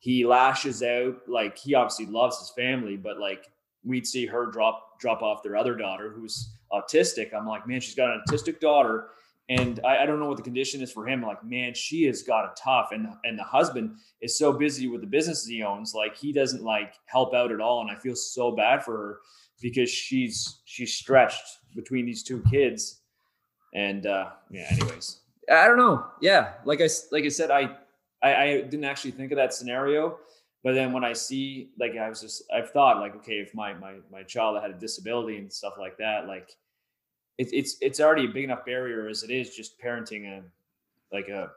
Speaker 2: He lashes out. Like he obviously loves his family, but like we'd see her drop drop off their other daughter who's autistic. I'm like, man, she's got an autistic daughter and I, I, don't know what the condition is for him. Like, man, she has got it tough, and and the husband is so busy with the businesses he owns, like he doesn't like help out at all. And I feel so bad for her because she's she's stretched between these two kids. And uh, yeah, anyways, I don't know. Yeah, like I like I said, I, I I didn't actually think of that scenario, but then when I see like I was just I've thought like okay, if my my my child had a disability and stuff like that, like it's it's it's already a big enough barrier as it is just parenting a like a,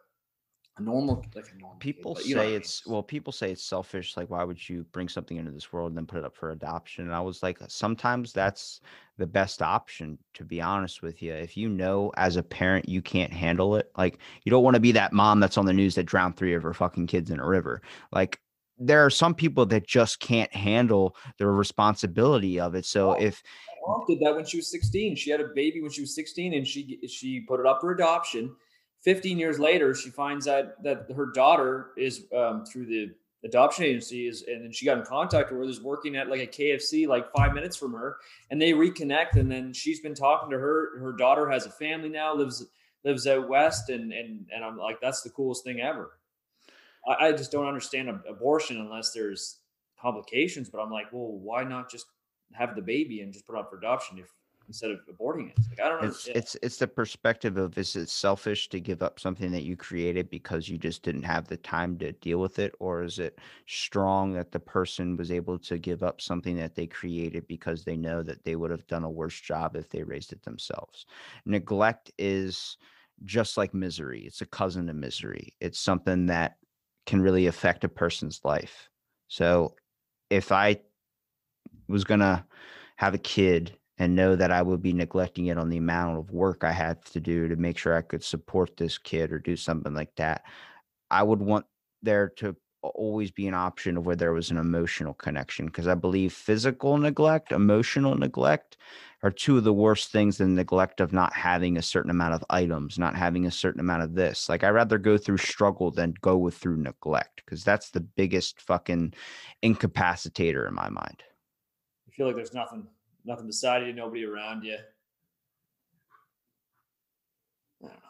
Speaker 2: a normal like a normal
Speaker 1: people
Speaker 2: kid,
Speaker 1: say it's well people say it's selfish like why would you bring something into this world and then put it up for adoption? And i was like sometimes that's the best option to be honest with you if you know as a parent you can't handle it like you don't want to be that mom that's on the news that drowned three of her fucking kids in a river. Like there are some people that just can't handle the responsibility of it so if my
Speaker 2: mom did that when she was 16. She had a baby when she was 16 and she she put it up for adoption. 15 years later, she finds out that her daughter is um, through the adoption agency is and then she got in contact with her is working at like a KFC like five minutes from her and they reconnect and then she's been talking to her her daughter has a family now lives lives out west and and and I'm like that's the coolest thing ever I, I just don't understand abortion unless there's complications but I'm like well why not just have the baby and just put up for adoption if instead of aborting it. Like I don't know.
Speaker 1: It's it's it's the perspective of is it selfish to give up something that you created because you just didn't have the time to deal with it, or is it strong that the person was able to give up something that they created because they know that they would have done a worse job if they raised it themselves? Neglect is just like misery. It's a cousin to misery. It's something that can really affect a person's life. So if I was going to have a kid and know that I would be neglecting it on the amount of work I had to do to make sure I could support this kid or do something like that, I would want there to always be an option of where there was an emotional connection because I believe physical neglect, emotional neglect are two of the worst things than neglect of not having a certain amount of items, not having a certain amount of this. Like I rather go through struggle than go with through neglect because that's the biggest fucking incapacitator in my mind You
Speaker 2: feel like there's nothing nothing beside you, nobody around you. I don't know, man.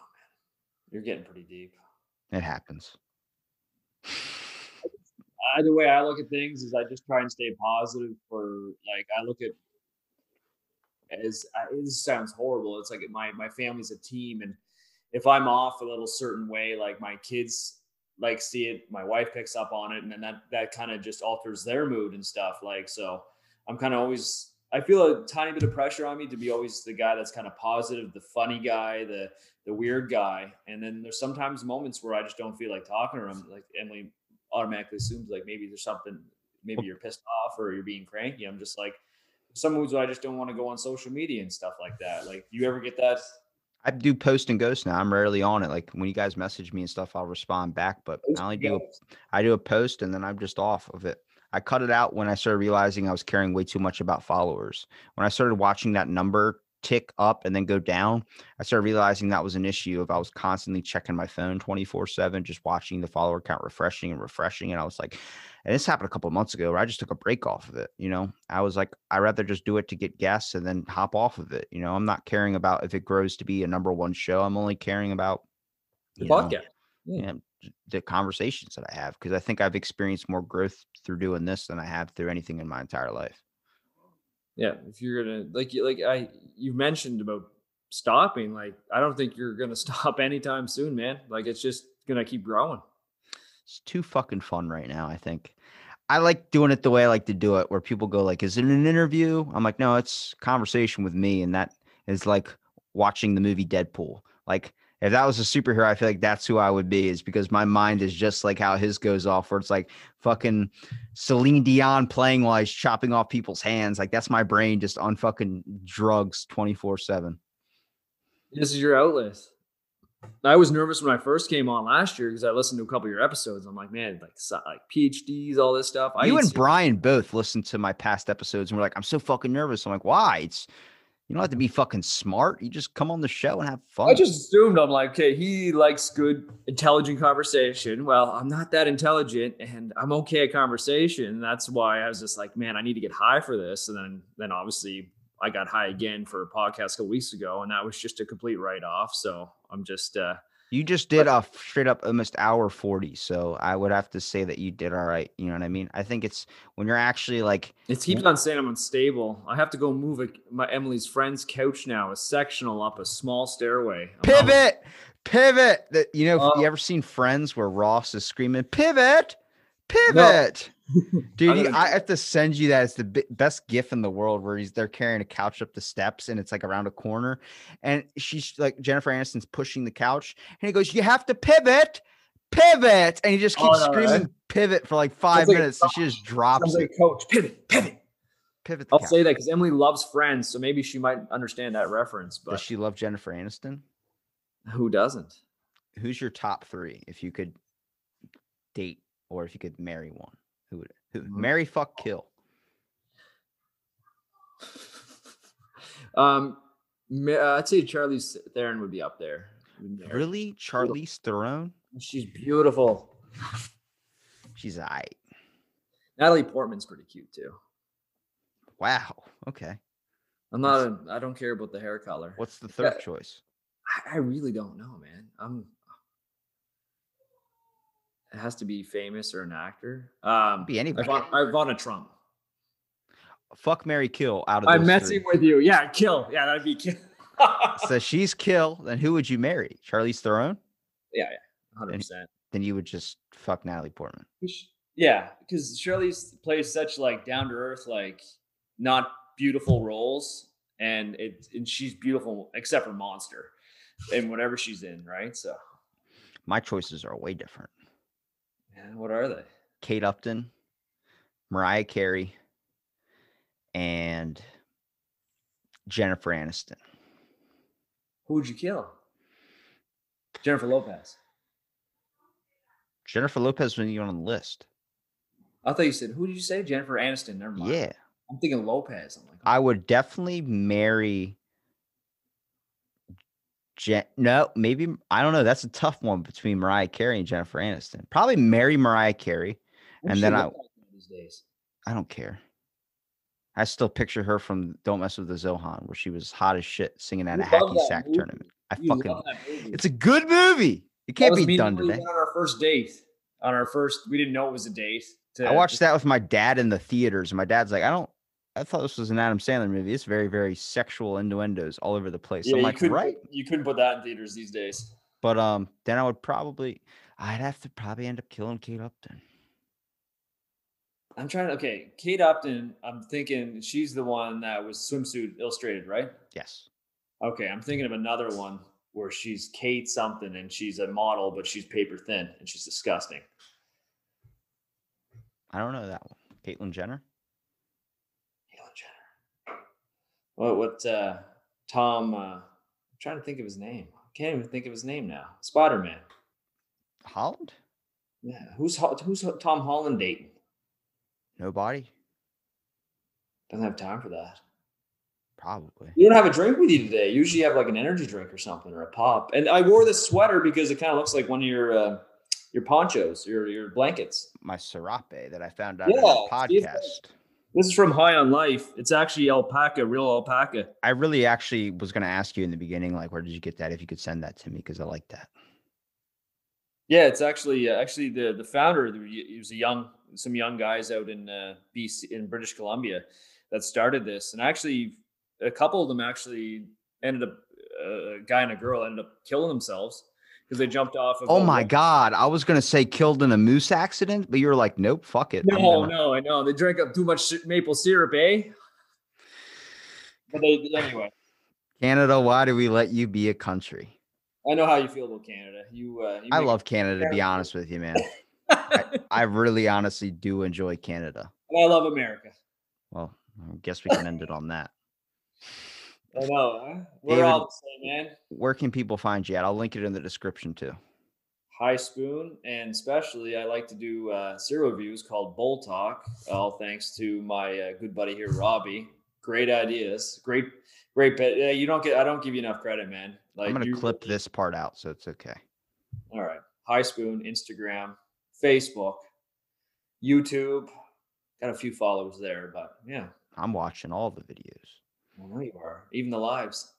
Speaker 2: You're getting pretty deep.
Speaker 1: It happens.
Speaker 2: Either way I look at things is I just try and stay positive for like I look at as I, this sounds horrible. It's like my my family's a team, and if I'm off a little certain way, like my kids like see it, my wife picks up on it, and then that that kind of just alters their mood and stuff. Like so, I'm kind of always I feel a tiny bit of pressure on me to be always the guy that's kind of positive, the funny guy, the the weird guy. And then there's sometimes moments where I just don't feel like talking to him. Like Emily automatically assumes like maybe there's something, maybe you're pissed off or you're being cranky. I'm just like some moods where I just don't want to go on social media and stuff like that. Like, you ever get that?
Speaker 1: I do post and ghost now. I'm rarely on it. Like when you guys message me and stuff, I'll respond back. But I only do a, I do a post and then I'm just off of it. I cut it out when I started realizing I was caring way too much about followers. When I started watching that number tick up and then go down, I started realizing that was an issue of I was constantly checking my phone 24/7 just watching the follower count refreshing and refreshing and I was like and this happened a couple months ago where I just took a break off of it, you know. I was like I rather just do it to get guests and then hop off of it, you know. I'm not caring about if it grows to be a number 1 show. I'm only caring about
Speaker 2: the podcast.
Speaker 1: Know, yeah the conversations that I have because I think I've experienced more growth through doing this than I have through anything in my entire life.
Speaker 2: Yeah, if you're gonna like like I you mentioned about stopping, like I don't think you're gonna stop anytime soon, man. Like it's just gonna keep growing.
Speaker 1: It's too fucking fun right now. I think I like doing it the way I like to do it, where people go like, "Is it an interview?" I'm like, "No, it's conversation with me," and that is like watching the movie Deadpool. Like if that was a superhero, I feel like that's who I would be, is because my mind is just like how his goes off, where it's like fucking Celine Dion playing while he's chopping off people's hands. Like that's my brain just on fucking drugs 24 7.
Speaker 2: This is your outlet. I was nervous when I first came on last year because I listened to a couple of your episodes. I'm like, man, like like PhDs, all this stuff. I
Speaker 1: you and Brian both listened to my past episodes and were like, I'm so fucking nervous. I'm like, why? It's you don't have to be fucking smart. You just come on the show and have fun.
Speaker 2: I just assumed I'm like, okay, he likes good, intelligent conversation. Well, I'm not that intelligent, and I'm okay at conversation. That's why I was just like, man, I need to get high for this. And then, then obviously, I got high again for a podcast a couple weeks ago, and that was just a complete write off. So I'm just, uh,
Speaker 1: you just did a straight up almost hour 40. So I would have to say that you did all right. You know what I mean? I think it's when you're actually like,
Speaker 2: it keeps on saying I'm unstable. I have to go move a, my Emily's friend's couch now, a sectional up a small stairway. I'm
Speaker 1: pivot, pivot. That you know,
Speaker 2: Oh.
Speaker 1: you uh ever seen Friends where Ross is screaming, pivot, pivot? Dude, I have to send you that. It's the best gif in the world where he's they're carrying a couch up the steps and it's like around a corner, and she's like Jennifer Aniston's pushing the couch, and he goes, "You have to pivot, pivot," and he just
Speaker 2: Oh,
Speaker 1: keeps
Speaker 2: no,
Speaker 1: screaming
Speaker 2: right?
Speaker 1: pivot for like five
Speaker 2: like
Speaker 1: minutes, and she just drops
Speaker 2: Sounds like
Speaker 1: it.
Speaker 2: coach, pivot, pivot.
Speaker 1: Pivot.
Speaker 2: I'll
Speaker 1: couch.
Speaker 2: say that because Emily loves Friends, so maybe she might understand that reference. But does
Speaker 1: she love Jennifer Aniston?
Speaker 2: who doesn't?
Speaker 1: Who's your top three if you could date or if you could marry one? Who would who, marry, fuck, kill?
Speaker 2: um, uh, I'd say Charlize Theron would be up there.
Speaker 1: Really, Charlize Theron?
Speaker 2: She's beautiful.
Speaker 1: She's I.
Speaker 2: Natalie Portman's pretty cute too.
Speaker 1: Wow. Okay.
Speaker 2: I'm not. A, I don't care about the hair color.
Speaker 1: What's the third choice?
Speaker 2: I, I really don't know, man. I'm. It has to be famous or an actor. Um,
Speaker 1: Be anybody.
Speaker 2: Ivana, Ivana Trump.
Speaker 1: Fuck, marry, kill. Out of
Speaker 2: I'm
Speaker 1: those
Speaker 2: messing
Speaker 1: three.
Speaker 2: with you. Yeah, kill. Yeah, that'd be kill.
Speaker 1: So she's kill. Then who would you marry? Charlize Theron?
Speaker 2: yeah, yeah, hundred percent.
Speaker 1: Then you would just fuck Natalie Portman.
Speaker 2: Yeah, because Charlize plays such like down to earth, like not beautiful roles, and it and she's beautiful except for Monster, and whatever she's in, right? So,
Speaker 1: My choices are way different.
Speaker 2: What are they?
Speaker 1: Kate Upton, Mariah Carey, and Jennifer Aniston.
Speaker 2: Who would you kill? Jennifer Lopez.
Speaker 1: Jennifer Lopez wasn't even on the list.
Speaker 2: I thought you said who did you say? Jennifer Aniston. Never mind.
Speaker 1: Yeah.
Speaker 2: I'm thinking Lopez. I'm like,
Speaker 1: I oh. would definitely marry. Je- no, maybe I don't know. That's a tough one between Mariah Carey and Jennifer Aniston. Probably marry Mariah Carey.
Speaker 2: what's
Speaker 1: and then I-
Speaker 2: like these days.
Speaker 1: I don't care. I still picture her from Don't Mess with the Zohan, where she was hot as shit singing at
Speaker 2: You
Speaker 1: a hacky sack
Speaker 2: movie.
Speaker 1: tournament. I
Speaker 2: You
Speaker 1: fucking.
Speaker 2: love that movie.
Speaker 1: It's a good movie. It can't be done today.
Speaker 2: On our first date, on our first, we didn't know it was a date. to-
Speaker 1: I watched that with my dad in the theaters, and my dad's like, "I don't." I thought this was an Adam Sandler movie. It's very, very sexual innuendos all over the place.
Speaker 2: Yeah,
Speaker 1: I'm
Speaker 2: you
Speaker 1: like,
Speaker 2: couldn't
Speaker 1: right.
Speaker 2: Put, you couldn't put that in theaters these days.
Speaker 1: But um, then I would probably, I'd have to probably end up killing Kate Upton.
Speaker 2: I'm trying to. Okay, Kate Upton. I'm thinking she's the one that was swimsuit illustrated, right?
Speaker 1: Yes.
Speaker 2: Okay, I'm thinking of another one where she's Kate something and she's a model, but she's paper thin and she's disgusting.
Speaker 1: I don't know that one. Caitlyn Jenner.
Speaker 2: Caitlyn Jenner. What? What? Uh, Tom. Uh, I'm trying to think of his name. I can't even think of his name now. Spider Man.
Speaker 1: Holland.
Speaker 2: Yeah. Who's who's Tom Holland dating?
Speaker 1: Nobody.
Speaker 2: Doesn't have time for that.
Speaker 1: Probably.
Speaker 2: You don't have a drink with you today. Usually you have like an energy drink or something or a pop. And I wore this sweater because it kind of looks like one of your uh, your ponchos, your your blankets.
Speaker 1: My serape that I found out on a
Speaker 2: Yeah, see, it's
Speaker 1: podcast.
Speaker 2: This is from High on Life. It's actually alpaca, real alpaca.
Speaker 1: I really actually was going to ask you in the beginning, like, where did you get that? If you could send that to me, because I like that.
Speaker 2: Yeah, it's actually uh, actually the the founder. He was a young some young guys out in uh, BC in British Columbia that started this, and actually a couple of them actually ended up uh, a guy and a girl ended up killing themselves because they jumped off of.
Speaker 1: Oh my
Speaker 2: wall.
Speaker 1: God. I was going to say killed in a moose accident, but you were like, nope, fuck it.
Speaker 2: No,
Speaker 1: gonna-
Speaker 2: no, I know they drank up too much maple syrup, eh? But they anyway.
Speaker 1: Canada, why do we let you be a country?
Speaker 2: I know how you feel about Canada. You, uh, you
Speaker 1: I love Canada, to be honest with you, man. I really honestly do enjoy Canada.
Speaker 2: and I love America.
Speaker 1: Well, I guess we can end it on that.
Speaker 2: I know. Huh? We're
Speaker 1: David-
Speaker 2: all the same, man.
Speaker 1: Where can people find you at? I'll link it in the description too.
Speaker 2: High Spoon, and especially I like to do uh, cereal reviews called Bowl Talk. All thanks to my uh, good buddy here, Robbie. Great ideas, great, great. But uh, you don't get. I don't give you enough credit, man. Like
Speaker 1: I'm gonna
Speaker 2: you
Speaker 1: clip this part out, so it's okay.
Speaker 2: All right. High Spoon, Instagram, Facebook, YouTube. Got a few followers there, but yeah,
Speaker 1: I'm watching all the videos.
Speaker 2: I know you are. Even the lives.